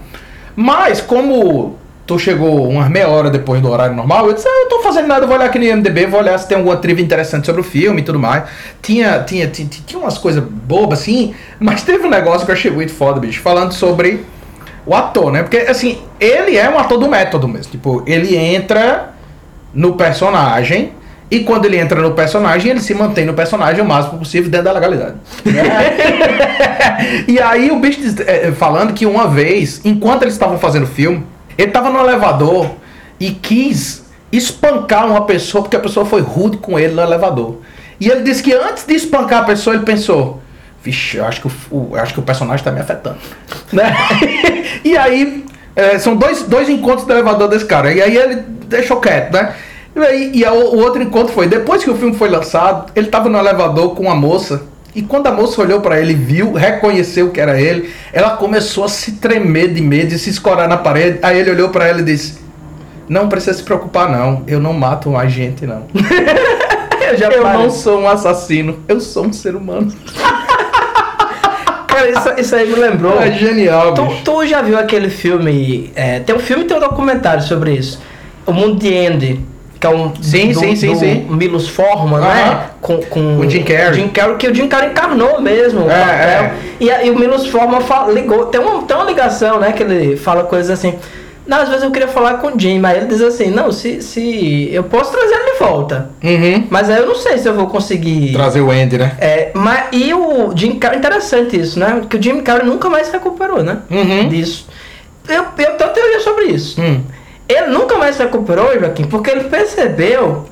Mas como tu chegou umas meia hora depois do horário normal, eu disse, ah, eu tô fazendo nada, vou olhar aqui no IMDB, vou olhar se tem alguma trivia interessante sobre o filme e tudo mais. Tinha, tinha, tinha, tinha umas coisas bobas assim, mas teve um negócio que eu achei muito foda, bicho, falando sobre o ator, né? Porque, assim, ele é um ator do método mesmo. Tipo, ele entra no personagem e quando ele entra no personagem, ele se mantém no personagem o máximo possível dentro da legalidade. e aí o bicho diz- é, falando que uma vez, enquanto eles estavam fazendo o filme, ele estava no elevador e quis espancar uma pessoa porque a pessoa foi rude com ele no elevador. E ele disse que antes de espancar a pessoa, ele pensou: vixe, eu acho que o, acho que o personagem tá me afetando. Né? e aí, é, são dois, dois encontros do elevador desse cara. E aí ele deixou quieto, né? E, aí, e a- o outro encontro foi, depois que o filme foi lançado, ele tava no elevador com uma moça. E quando a moça olhou pra ele, viu, reconheceu que era ele, ela começou a se tremer de medo e se escorar na parede. Aí ele olhou pra ela e disse: Não precisa se preocupar, não. Eu não mato mais gente, não. Eu já Eu não sou um assassino, eu sou um ser humano. Cara, isso, isso aí me lembrou. É genial, Tu, tu já viu aquele filme? é, tem um filme e tem um documentário sobre isso. O Mundo de Andy. Que é um Sim, do, sim, sim, do sim. Milos Forman, né? Com, com O Jim Carrey. Jim Carrey, que o Jim Carrey encarnou mesmo o É, papel. é. E, e o Milos Forman fala- ligou. Tem uma, tem uma ligação, né? Que ele fala coisas assim. Não, às vezes eu queria falar com o Jim, mas ele diz assim: Não, se, se eu posso trazer ele de volta. Uhum. Mas aí eu não sei se eu vou conseguir. Trazer o Andy, né? É, mas, e o Jim Carrey, interessante isso, né? Que o Jim Carrey nunca mais se recuperou, né? Uhum. Disso. Eu, eu tenho teoria sobre isso. Hum. Ele nunca mais se recuperou, Joaquim, porque ele percebeu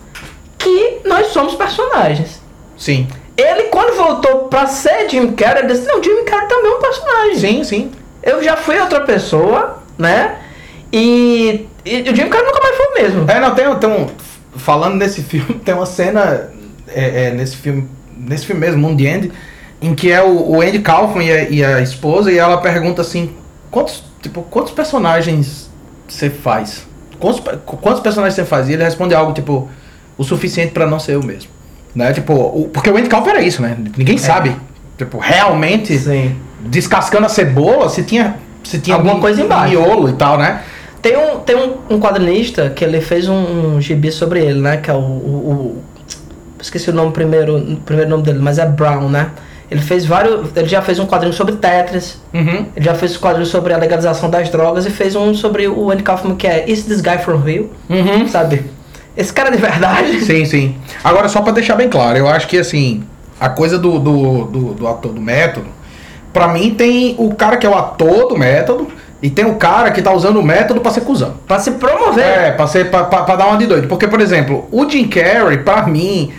que nós somos personagens. Sim. Ele, quando voltou pra ser Jim Carrey, ele disse, não, Jim Carrey também é um personagem. Sim, sim. Eu já fui outra pessoa, né? E, e o Jim Carrey nunca mais foi o mesmo. É, não, tem, tem um. Falando nesse filme, tem uma cena. É, é, nesse filme. Nesse filme mesmo, Mundo de Andy, em que é o, o Andy Kaufman e a, e a esposa, e ela pergunta assim: quantos, tipo, quantos personagens você faz? Quantos, quantos personagens você faz? E ele responde algo tipo: o suficiente pra não ser eu mesmo. Né? Tipo, o- porque o Andy Kaufman era isso, né? Ninguém sabe. Tipo, realmente, Sim. descascando a cebola, se tinha. Se tinha Alguma coisa embaixo. miolo e tal, né? Tem um, tem um, um quadrinista que ele fez um, um gibi sobre ele, né? Que é o, o- o- Esqueci o nome primeiro, o primeiro nome dele, mas é Brown, né? Ele fez vários. Ele já fez um quadrinho sobre Tetris. Uhum. Ele já fez um quadrinho sobre a legalização das drogas e fez um sobre o Andy Kaufman que é Is This Guy From Rio? Uhum. Sabe? Esse cara de verdade. Sim, sim. Agora, só pra deixar bem claro, eu acho que assim, a coisa do, do, do, do ator do método, pra mim tem o cara que é o ator do método e tem o cara que tá usando o método pra ser cuzão. Pra se promover. É, pra, ser, pra, pra, pra dar uma de doido. Porque, por exemplo, o Jim Carrey, pra mim,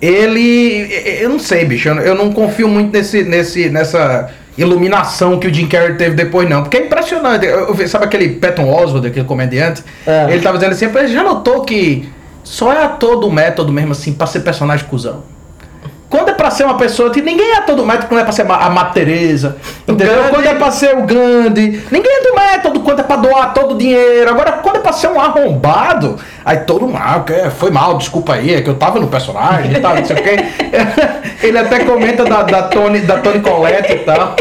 ele. Eu não sei, bicho. Eu, não confio muito nesse, nesse, nessa iluminação que o Jim Carrey teve depois, não. Porque é impressionante. Eu, eu sabe aquele Patton Oswalt, aquele comediante? É. Ele tava dizendo assim, "Pô, já notou que só é ator do método mesmo assim pra ser personagem cuzão? Quando é pra ser uma pessoa que ninguém é ator do método quando é pra ser a Mata Teresa, entendeu? Gandhi. Quando é pra ser o Gandhi, ninguém é do método quando é pra doar todo o dinheiro. Agora, quando é pra ser um arrombado, aí todo mal, que foi mal, desculpa aí, é que eu tava no personagem e tal, não sei o quê. Ele até comenta da, da, Tony, da Tony Colette e tal.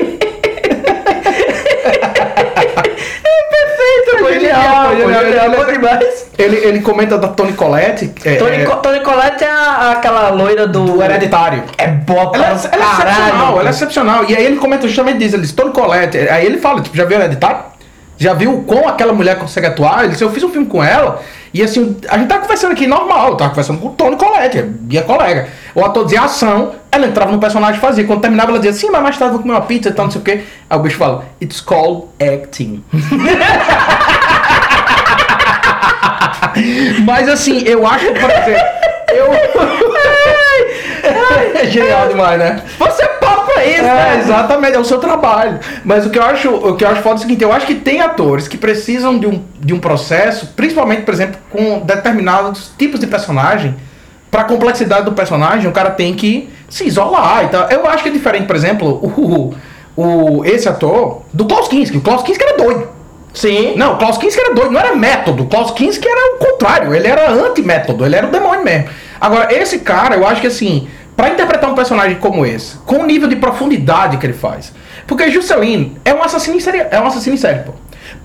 Perfeito, Foi genial, foi genial, ele- bom demais. Ele, ele comenta da Tony Colette. É, Tony, é, Collette é a- aquela loira do. do hereditário. É boa pra Ela, é- ela é caralho. excepcional, ela é excepcional. E aí ele comenta justamente disso, ele diz, Tony Collette. Aí ele fala, tipo, já viu Hereditário? Já viu como aquela mulher consegue atuar? Ele disse, eu fiz um filme com ela, e assim, a gente tava conversando aqui normal, eu tava conversando com o Tony Collette, minha colega. O ator dizia ação, ela entrava no personagem e fazia. Quando terminava, ela dizia, sim, mas mais tarde vou comer uma pizza e tal, não sei o quê. Aí o bicho fala, it's called acting. Mas assim, eu acho, por exemplo, eu. é genial demais, né? Você pra isso, É, né? exatamente, é o seu trabalho. Mas o que eu acho, o que eu acho foda é o seguinte, eu acho que tem atores que precisam de um, de um processo, principalmente, por exemplo, com determinados tipos de personagem, pra complexidade do personagem, o cara tem que se isolar e tal. Eu acho que é diferente, por exemplo, o, o esse ator do Klaus Kinski. O Klaus Kinski era doido. Sim. Não, Klaus Kinski era doido, não era método. Klaus Kinski era o contrário, ele era anti-método, ele era o demônio mesmo. Agora, esse cara, eu acho que assim, pra interpretar um personagem como esse, com o nível de profundidade que ele faz. Porque Juscelino é um assassino em série, é um assassino em série, pô.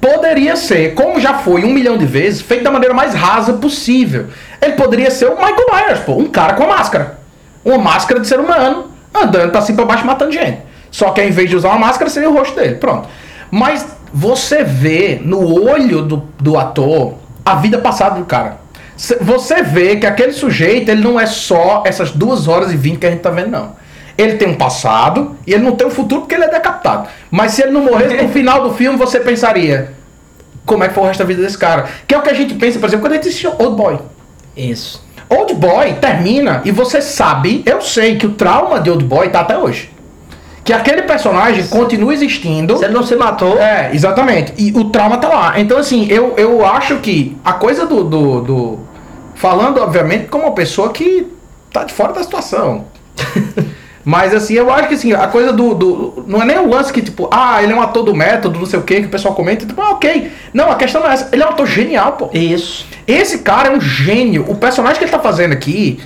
Poderia ser, como já foi um milhão de vezes, feito da maneira mais rasa possível. Ele poderia ser o Michael Myers, pô, um cara com a máscara. Uma máscara de ser humano, andando pra cima pra baixo matando gente. Só que ao invés de usar uma máscara, seria o rosto dele. Pronto. Mas você vê no olho do, do ator a vida passada do cara. Cê- Você vê que aquele sujeito, ele não é só essas duas horas e vinte que a gente tá vendo, não. Ele tem um passado e ele não tem um futuro porque ele é decapitado. Mas se ele não morresse no final do filme, você pensaria: como é que foi o resto da vida desse cara? Que é o que a gente pensa, por exemplo, quando a gente assiste Old Boy. Isso. Old Boy termina e você sabe, eu sei que o trauma de Old Boy tá até hoje. Que aquele personagem continua existindo. Se ele não se matou. É, exatamente. E o trauma tá lá. Então, assim, eu, eu acho que a coisa do, do, do- Falando, obviamente, como uma pessoa que tá de fora da situação. Mas, assim, eu acho que, assim, a coisa do, do. Não é nem o lance que, tipo, ah, ele é um ator do método, não sei o que, que o pessoal comenta. Tipo, ah, ok. Não, a questão não é essa. Ele é um ator genial, pô. Isso. Esse cara é um gênio. O personagem que ele tá fazendo aqui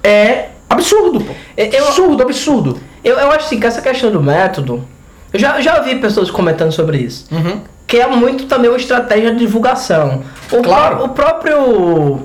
é absurdo, pô. Eu- absurdo, absurdo. Eu, eu acho assim, que essa questão do método. Eu já, já ouvi pessoas comentando sobre isso. Uhum. Que é muito também uma estratégia de divulgação. O, Claro. pró- o próprio.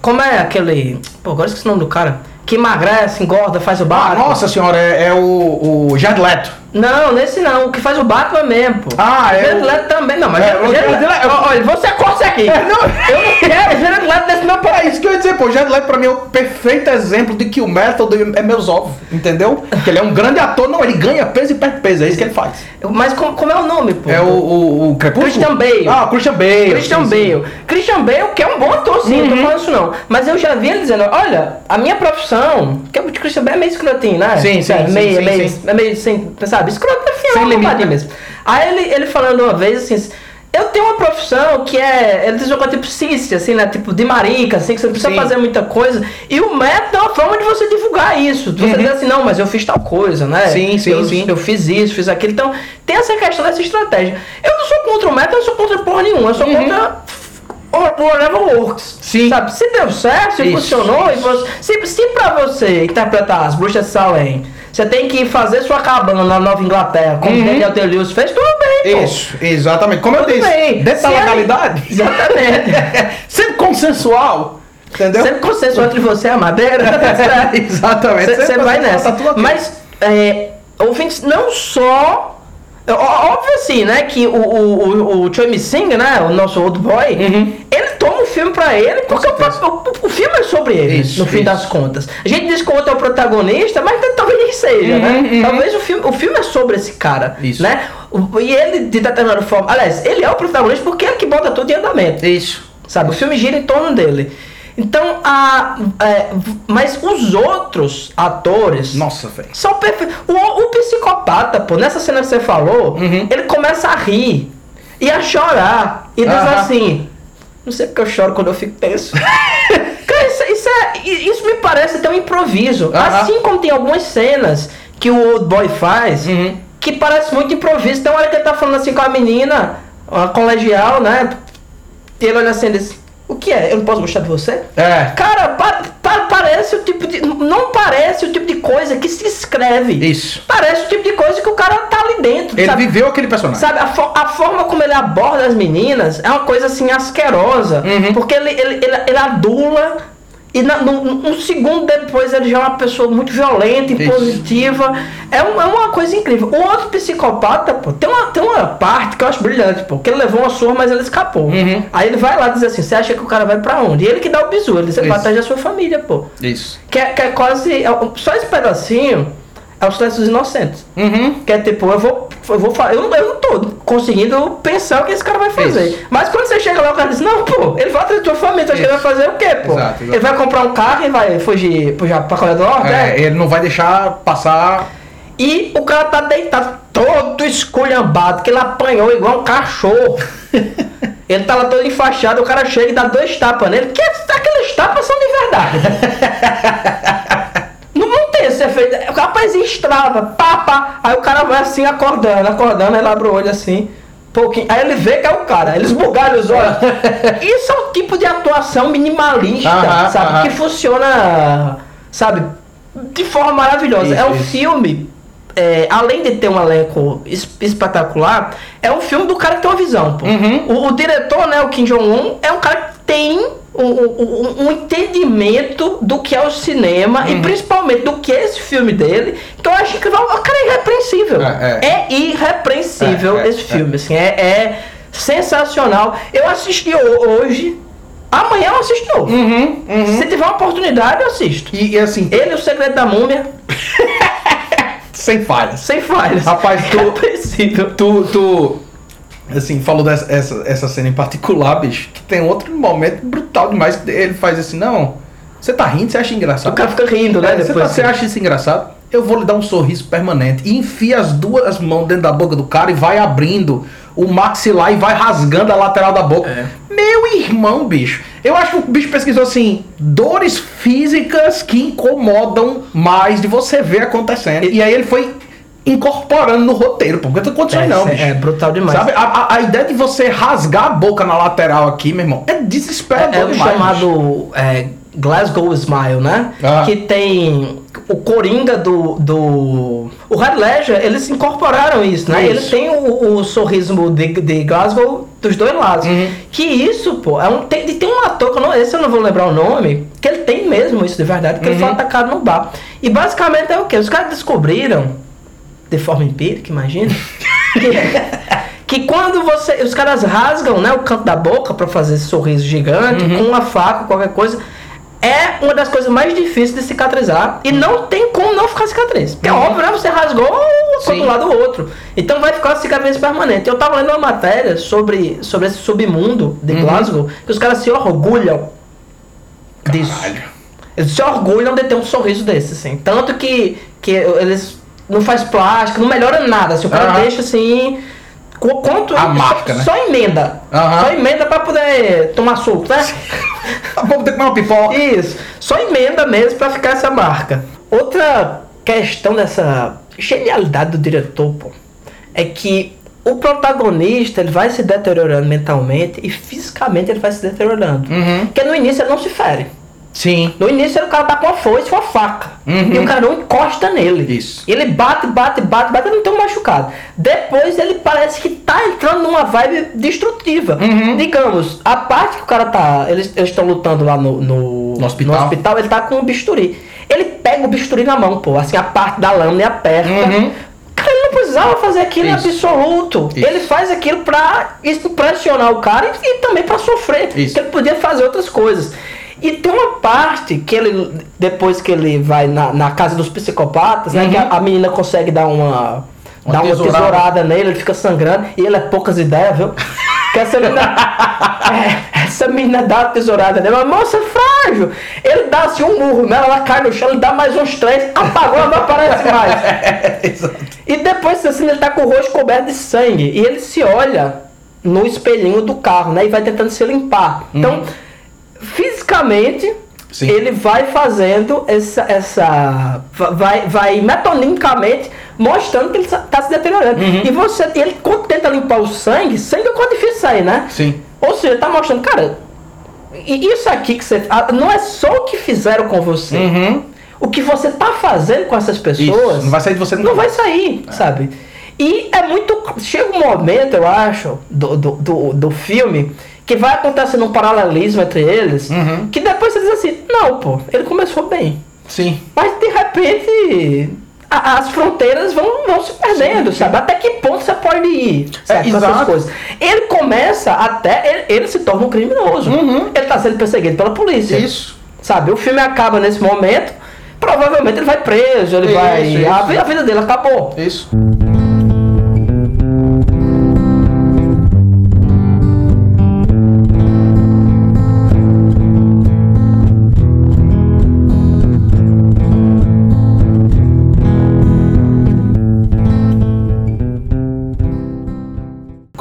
Como é aquele. Pô, agora esqueci o nome do cara. Que emagrece, engorda, faz o Ah, Batman. nossa senhora, é, é o, o Jared Leto. Não, nesse não. O que faz o Batman mesmo, pô. Ah, é Jared Leto também. Não, mas É, Jared o Jared Leto- Leto- Ó, Olha, você corta aqui. É, não. Eu não quero Jared Leto nesse meu É isso que eu ia dizer, pô. O Jared Leto pra mim é o perfeito exemplo de que o método é meus ovos, entendeu? Que ele é um grande ator, não, ele ganha peso e perde peso, é isso que ele faz. Mas como, como é o nome, pô? É o, o, o Crepúsculo? Christian Bale. Ah, Christian Bale. Christian sim, sim. Bale. Christian Bale, que é um bom ator, sim, não tô falando isso não. Mas eu já vi ele dizendo, olha, a minha profissão, que o Christian Bale é meio escrotinho, né? Sim, sim, é, sim, meio, sim, meio, sim. É meio sem, sabe, escroto é limite, limite né? mesmo. Aí ele, ele falando uma vez assim, eu tenho uma profissão que é, ele diz uma coisa tipo cis, assim, né, tipo de marica, assim, que você não precisa Sim. fazer muita coisa. E o método é uma forma de você divulgar isso. Você Uhum. dizer assim, não, mas eu fiz tal coisa, né? Sim, sim, eu, sim. Eu fiz isso, fiz aquilo. Então, tem essa questão dessa estratégia. Eu não sou contra o método, eu sou contra porra nenhuma. Eu sou contra o whatever works. Uhum. Sim. Sabe? Se deu certo, se Isso, funcionou, isso. E você, se, se pra você interpretar as bruxas de Salem, você tem que fazer sua cabana na Nova Inglaterra, como Uhum. Daniel Day-Lewis fez, tudo bem, pô. Isso, exatamente. Como eu Tudo disse, bem. dentro da aí- legalidade. Exatamente. Sempre consensual, entendeu? Sempre consenso entre você e a madeira. Exatamente. Você vai consensual, nessa. tá ok. Mas, é, ouvintes, não só. ó- Óbvio assim, né? Que o, o, o, o Choi Singh, né? O nosso old boy, Uhum. ele toma filme pra ele, porque o, o, o filme é sobre ele, Isso, no fim isso. das contas. A gente diz que o outro é o protagonista, mas talvez nem seja, Uhum, né? uhum. Talvez o filme, o filme é sobre esse cara, Isso. né? E ele, de determinada forma, aliás, ele é o protagonista porque é ele que bota tudo em andamento. Isso. Sabe? O filme gira em torno dele. Então, a, é, mas os outros atores Nossa, velho. são perfeitos. O, o psicopata, pô, nessa cena que você falou, Uhum. ele começa a rir e a chorar. E diz Aham. assim: Não sei porque eu choro quando eu fico tenso. Cara, isso, isso é, isso me parece até um improviso. Aham. Assim como tem algumas cenas que o Old Boy faz, Uhum. que parece muito improviso. Tem uma hora que ele tá falando assim com a menina, uma colegial, né? E ele olha assim e diz: O que é? Eu não posso gostar de você? É. Cara, pa- pa- parece o tipo de. Não parece o tipo de coisa que se escreve. Isso. Parece o tipo de coisa que o cara tá ali dentro. Ele sabe? viveu aquele personagem. Sabe, a, fo- a forma como ele aborda as meninas é uma coisa assim asquerosa. Uhum. Porque ele, ele, ele, ele adula e na, num, um segundo depois ele já é uma pessoa muito violenta, impositiva. É, um- é uma coisa incrível. O outro psicopata, pô, tem uma, tem uma parte que eu acho brilhante, pô, que ele levou uma surra, mas ele escapou. Uhum. Aí ele vai lá dizer assim: você acha que o cara vai pra onde? E ele que dá o bisu, ele diz: ele atrás da sua família, pô. Isso. Que é, que é quase. é só esse pedacinho é o silêncio dos inocentes. Uhum. Que é tipo, eu vou, eu vou eu, não- eu não tô conseguindo pensar o que esse cara vai fazer. Isso. Mas quando você chega lá, o cara diz, não, pô, ele vai atrás da tua família, que ele vai fazer o quê, pô? Exato. Ele vai comprar um carro e vai fugir pro pra Coreia do Norte, É, né? ele não vai deixar passar. E o cara tá deitado todo esculhambado, que ele apanhou igual um cachorro. ele tá lá todo enfaixado, o cara chega e dá dois tapas nele, que aqueles tapas são de verdade. Efeito. O rapaz estrava, pá, pá. Aí o cara vai assim acordando, acordando, ele abre o olho assim. Pouquinho. Aí ele vê que é o cara, eles bugalham os olhos. Isso é um tipo de atuação minimalista, Aham, sabe? aham. Que funciona, sabe, de forma maravilhosa. Isso, é um isso. filme, é, além de ter um elenco es- espetacular, é um filme do cara que tem uma visão, pô. Uhum. O, o diretor, né, o Kim Jong-un, é um cara que tem um, um- um entendimento do que é o cinema Uhum. e principalmente do que é esse filme dele. Que eu acho que o cara é irrepreensível. É, É, irrepreensível É, é, esse é. filme, assim, é, é sensacional. Eu assisti ho- hoje, amanhã eu assisto novo. Uhum. Uhum. Se tiver uma oportunidade, eu assisto. E, e assim, Ele, o segredo da múmia, sem falhas. sem falhas. Rapaz, tu- Irrepreensível. Tu, tu, assim, falou dessa essa, essa cena em particular, bicho, que tem outro momento brutal demais que ele faz assim, não, Você tá rindo, você acha engraçado? O cara fica rindo, né? É, você, tá- você acha isso engraçado? Eu vou lhe dar um sorriso permanente. E enfia as duas mãos dentro da boca do cara e vai abrindo o maxilar e vai rasgando a lateral da boca. É. Meu irmão, bicho. Eu acho que o bicho pesquisou assim: dores físicas que incomodam mais de você ver acontecendo. E aí ele foi incorporando no roteiro. Porque não condições É, não, bicho. é brutal demais. Sabe, a, a- ideia de você rasgar a boca na lateral aqui, meu irmão, é desesperador É, é o demais, chamado é, Glasgow Smile, né? Ah. Que tem o Coringa do, do... O Red Ledger, eles incorporaram isso, né? Isso. Ele tem o, o sorriso de, de Glasgow dos dois lados. Uhum. Que isso, pô, é um, tem, e tem um ator, que eu não, esse eu não vou lembrar o nome, que ele tem mesmo isso de verdade, que ele Uhum. foi atacado no bar. E basicamente é o quê? Os caras descobriram, de forma empírica, imagina, que, que quando você. Os caras rasgam né, o canto da boca pra fazer esse sorriso gigante, Uhum. com uma faca, qualquer coisa. É uma das coisas mais difíceis de cicatrizar e não tem como não ficar cicatriz. Porque é Uhum. óbvio, né? Você rasgou um do lado do outro. Então vai ficar cicatriz permanente. Eu tava lendo uma matéria sobre, sobre esse submundo de Uhum. Glasgow, que os caras se orgulham disso. Caralho. Eles se orgulham de ter um sorriso desse, assim. Tanto que, que eles não faz plástico, não melhora nada. Se o cara Aham. deixa assim. qu- Quanto A só, marca, né? só emenda. Aham. Só emenda pra poder tomar suco, né? Vamos ter que comer uma pipoca. Isso. Só emenda mesmo pra ficar essa marca. Outra questão dessa genialidade do diretor, pô, é que o protagonista ele vai se deteriorando mentalmente e fisicamente ele vai se deteriorando. Uhum. Porque no início ele não se fere. Sim. No início o cara tá com uma foice uma faca. Uhum. E o cara não encosta nele. Isso. Ele bate, bate, bate, bate, ele não tem um machucado. Depois ele parece que tá entrando numa vibe destrutiva. Uhum. Digamos, a parte que o cara tá. Eles estão lutando lá no, no, No hospital. ele tá com um bisturi. Ele pega o bisturi na mão, pô. Assim, a parte da lâmina e aperta. Uhum. Cara, ele não precisava fazer aquilo em Isso. absoluto. Isso. Ele faz aquilo pra impressionar o cara e, e também pra sofrer. Isso. Porque ele podia fazer outras coisas. E tem uma parte que ele, depois que ele vai na, na casa dos psicopatas, né? Uhum. Que a, a menina consegue dar uma. Uma dar uma tesourada. tesourada nele, ele fica sangrando, e ele é poucas ideias, viu? Que essa menina. é, essa menina dá uma tesourada nele, mas moça é frágil. Ele dá assim um murro nela, ela cai no chão, ele dá mais uns três, apagou, ela não aparece mais. Exato. E depois assim, ele tá com o rosto coberto de sangue. E ele se olha no espelhinho do carro, né? E vai tentando se limpar. Então, fisicamente, Sim. ele vai fazendo essa. essa vai, vai metonicamente mostrando que ele tá se deteriorando. E você, ele quando tenta limpar o sangue, sangue é quase difícil sair, né? Sim. Ou seja, ele tá mostrando, cara, e isso aqui que você. ah, Não é só o que fizeram com você. Uhum. O que você tá fazendo com essas pessoas. Isso. Não vai sair de você Não vai sair, sabe? E é muito. Chega um momento, eu acho, do, do, do, do filme, que vai acontecendo um paralelismo entre eles, Uhum. que depois você diz assim: não, pô, ele começou bem. Sim. Mas de repente. a- As fronteiras vão, vão se perdendo, Sim, sim. sabe? Até que ponto você pode ir, sabe? É, com essas coisas. Ele começa até. Ele, ele se torna um criminoso. Uhum. Ele tá sendo perseguido pela polícia. Isso. Sabe? O filme acaba nesse momento. Provavelmente ele vai preso, ele Isso, vai. isso. A, a vida dele acabou. Isso.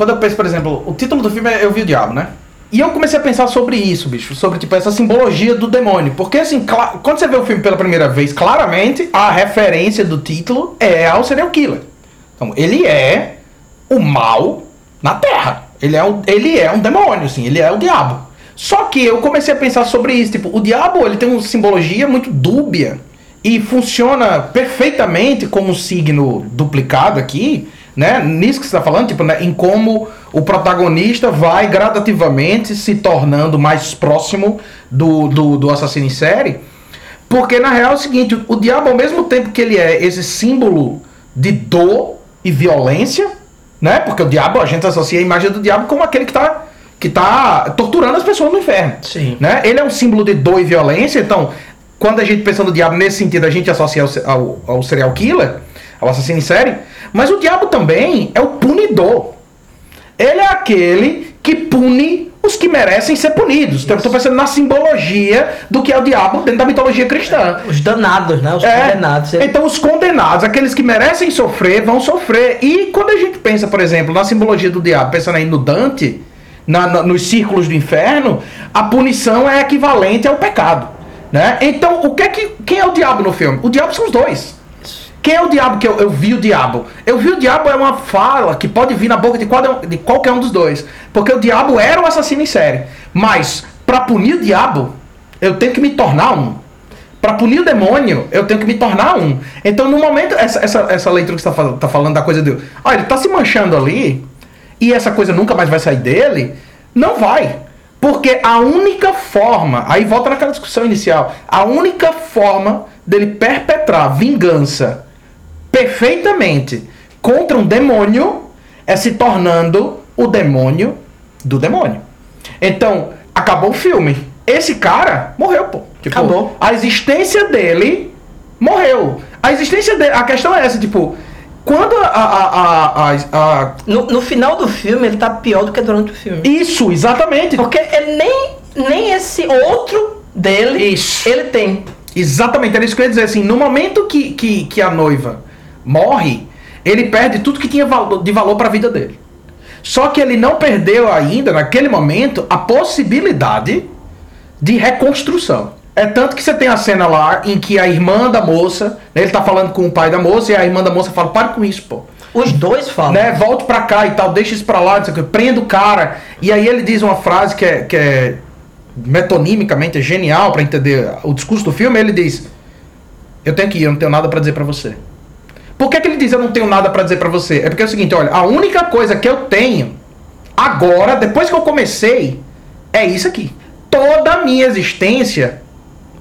Quando eu penso, por exemplo, o título do filme é Eu Vi o Diabo, né? E eu comecei a pensar sobre isso, bicho, sobre tipo essa simbologia do demônio. Porque assim, quando você vê o filme pela primeira vez, claramente a referência do título é ao serial killer. Então, ele é o mal na Terra. Ele é um, ele é um demônio, assim, ele é o diabo. Só que eu comecei a pensar sobre isso, tipo, o diabo, ele tem uma simbologia muito dúbia e funciona perfeitamente como um signo duplicado aqui, né? Nisso que você está falando, tipo, né? em como o protagonista vai gradativamente se tornando mais próximo do, do, do assassino em série. Porque na real é o seguinte, o, o diabo, ao mesmo tempo que ele é esse símbolo de dor e violência, né? Porque o diabo, a gente associa a imagem do diabo como aquele que está que tá torturando as pessoas no inferno. Sim. Né? Ele é um símbolo de dor e violência, então, quando a gente pensa no diabo nesse sentido, a gente associa ao, ao, ao serial killer, ao assassino em série, mas o diabo também é o punidor. Ele é aquele que pune os que merecem ser punidos. Então, eu tô pensando na simbologia do que é o diabo dentro da mitologia cristã. Os danados, né? Os É. condenados. Então, os condenados, aqueles que merecem sofrer, vão sofrer. E quando a gente pensa, por exemplo, na simbologia do diabo, pensando aí no Dante, na- na- nos círculos do inferno, a punição é equivalente ao pecado. Né? Então, o que é que, quem é o diabo no filme? O diabo são os dois. Quem é o diabo que eu, eu vi o diabo? Eu vi o diabo é uma fala que pode vir na boca de, de qualquer um dos dois. Porque o diabo era um assassino em série. Mas, para punir o diabo, eu tenho que me tornar um. Para punir o demônio, eu tenho que me tornar um. Então, no momento, essa, essa, essa leitura que você está tá falando da coisa do. Olha, ele está se manchando ali, e essa coisa nunca mais vai sair dele, não vai. Porque a única forma, aí volta naquela discussão inicial, a única forma dele perpetrar vingança perfeitamente contra um demônio é se tornando o demônio do demônio. Então, acabou o filme. Esse cara morreu, pô. Tipo, Acabou. A existência dele morreu. A existência dele. A questão é essa, tipo, quando a. a, a, a- No, no final do filme, ele tá pior do que durante o filme. isso, exatamente. Porque ele nem, nem esse outro dele, Isso. ele tem. Exatamente, era isso que eu ia dizer. Assim, no momento que, que, que a noiva morre, ele perde tudo que tinha de valor para a vida dele. Só que ele não perdeu ainda, naquele momento, a possibilidade de reconstrução. É tanto que você tem a cena lá em que a irmã da moça, né, ele tá falando com o pai da moça, e a irmã da moça fala: para com isso, pô. Os dois falam. Né, volte pra cá e tal, deixa isso pra lá, não sei o que, prenda o cara. E aí ele diz uma frase que é, que é metonimicamente é genial pra entender o discurso do filme. Ele diz: Eu tenho que ir, eu não tenho nada pra dizer pra você. Por que, que ele diz eu não tenho nada pra dizer pra você? É porque é o seguinte: olha, a única coisa que eu tenho agora, depois que eu comecei, é isso aqui. Toda a minha existência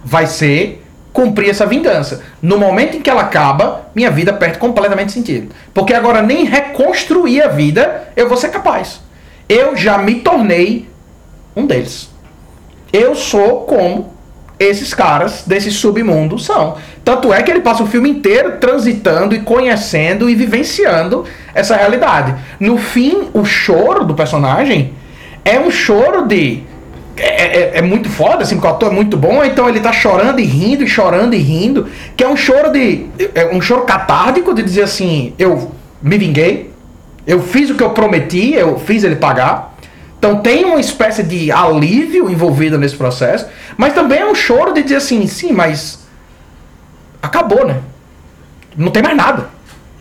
vai ser cumprir essa vingança. No momento em que ela acaba, minha vida perde completamente sentido. Porque agora nem reconstruir a vida eu vou ser capaz. Eu já me tornei um deles. Eu sou como esses caras desse submundo são. Tanto é que ele passa o filme inteiro transitando e conhecendo e vivenciando essa realidade. No fim, o choro do personagem é um choro de. É, é- é muito foda, assim, porque o ator é muito bom, então ele tá chorando e rindo, e chorando e rindo, que é um choro de. É um choro catártico de dizer assim, eu me vinguei, eu fiz o que eu prometi, eu fiz ele pagar. Então tem uma espécie de alívio envolvido nesse processo, mas também é um choro de dizer assim, sim, mas acabou, né? Não tem mais nada.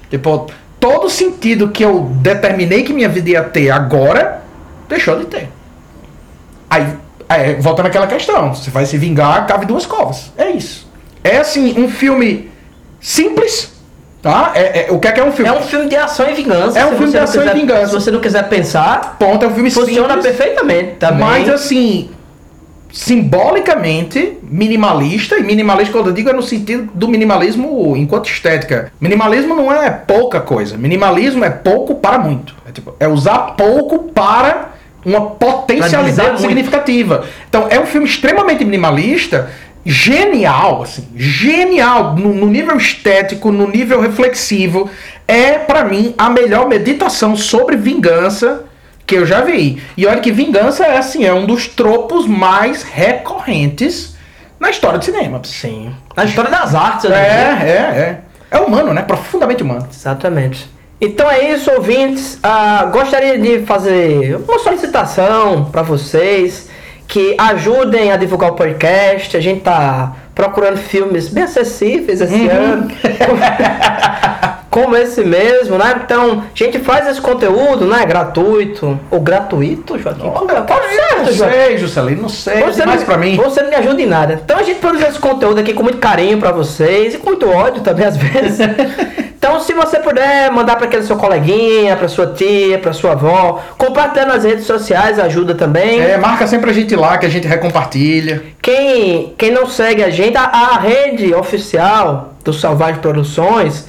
Tipo, todo sentido que eu determinei que minha vida ia ter agora, deixou de ter. Aí, aí volta naquela questão, você vai se vingar, cabe duas covas. É isso. É assim, um filme simples, tá? É, é- o que é que é um filme? É um filme de ação e vingança. É um filme de ação e quiser- vingança. Se você não quiser pensar, ponto, é um filme funciona simples. perfeitamente também. Mas assim, simbolicamente minimalista, e minimalista quando eu digo é no sentido do minimalismo enquanto estética. Minimalismo não é pouca coisa, minimalismo é pouco para muito. É, tipo, é usar pouco para uma potencialidade significativa. Então é um filme extremamente minimalista, genial, assim, genial no, no nível estético, no nível reflexivo. É para mim a melhor meditação sobre vingança que eu já vi. E olha que vingança é assim, é um dos tropos mais recorrentes na história do cinema. Sim. Na história das artes, É, né? é, é. É humano, né? Profundamente humano. Exatamente. Então é isso, ouvintes. Ah, gostaria de fazer uma solicitação para vocês que ajudem a divulgar o podcast. A gente tá procurando filmes bem acessíveis esse Uhum. ano. Como esse mesmo, né? Então, a gente faz esse conteúdo, né? Gratuito. Ou gratuito, Joaquim? Qual, qual Não certo, Joaquim? sei, Juscelino, não sei. Você mais não, pra mim. Você não me ajuda em nada. Então a gente produz esse conteúdo aqui com muito carinho pra vocês e com muito ódio também às vezes. então se você puder mandar para aquele seu coleguinha, pra sua tia, pra sua avó, compartilhar nas redes sociais ajuda também. É, marca sempre a gente lá que a gente recompartilha. Quem, quem não segue a gente, a, a rede oficial do Salvagem Produções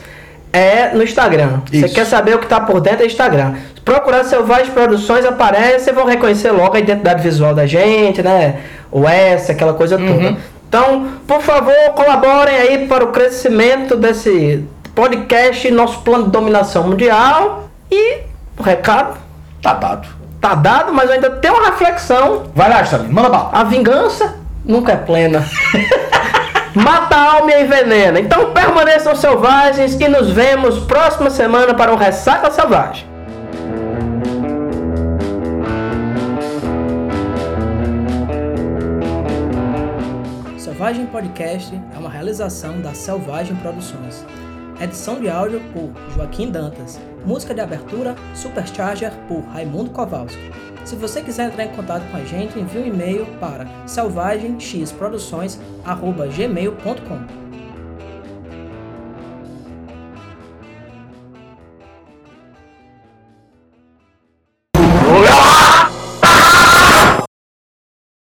é no Instagram. Você Isso. quer saber o que está por dentro é Instagram. Procurar Selvagem Produções, aparece, vocês vão reconhecer logo a identidade visual da gente, né? O S, aquela coisa Uhum. toda. Então, por favor, colaborem aí para o crescimento desse podcast, nosso plano de dominação mundial. E o recado Tá dado. tá dado, mas eu ainda tenho uma reflexão. Vai lá, Stalin, manda bala. A vingança nunca é plena. Mata a alma e envenena. Então permaneçam selvagens e nos vemos próxima semana para um Ressaca Selvagem. Selvagem Podcast é uma realização da Selvagem Produções. Edição de áudio por Joaquim Dantas. Música de abertura Supercharger por Raimundo Kowalski. Se você quiser entrar em contato com a gente, envie um e-mail para selvagemxproduções.gmail.com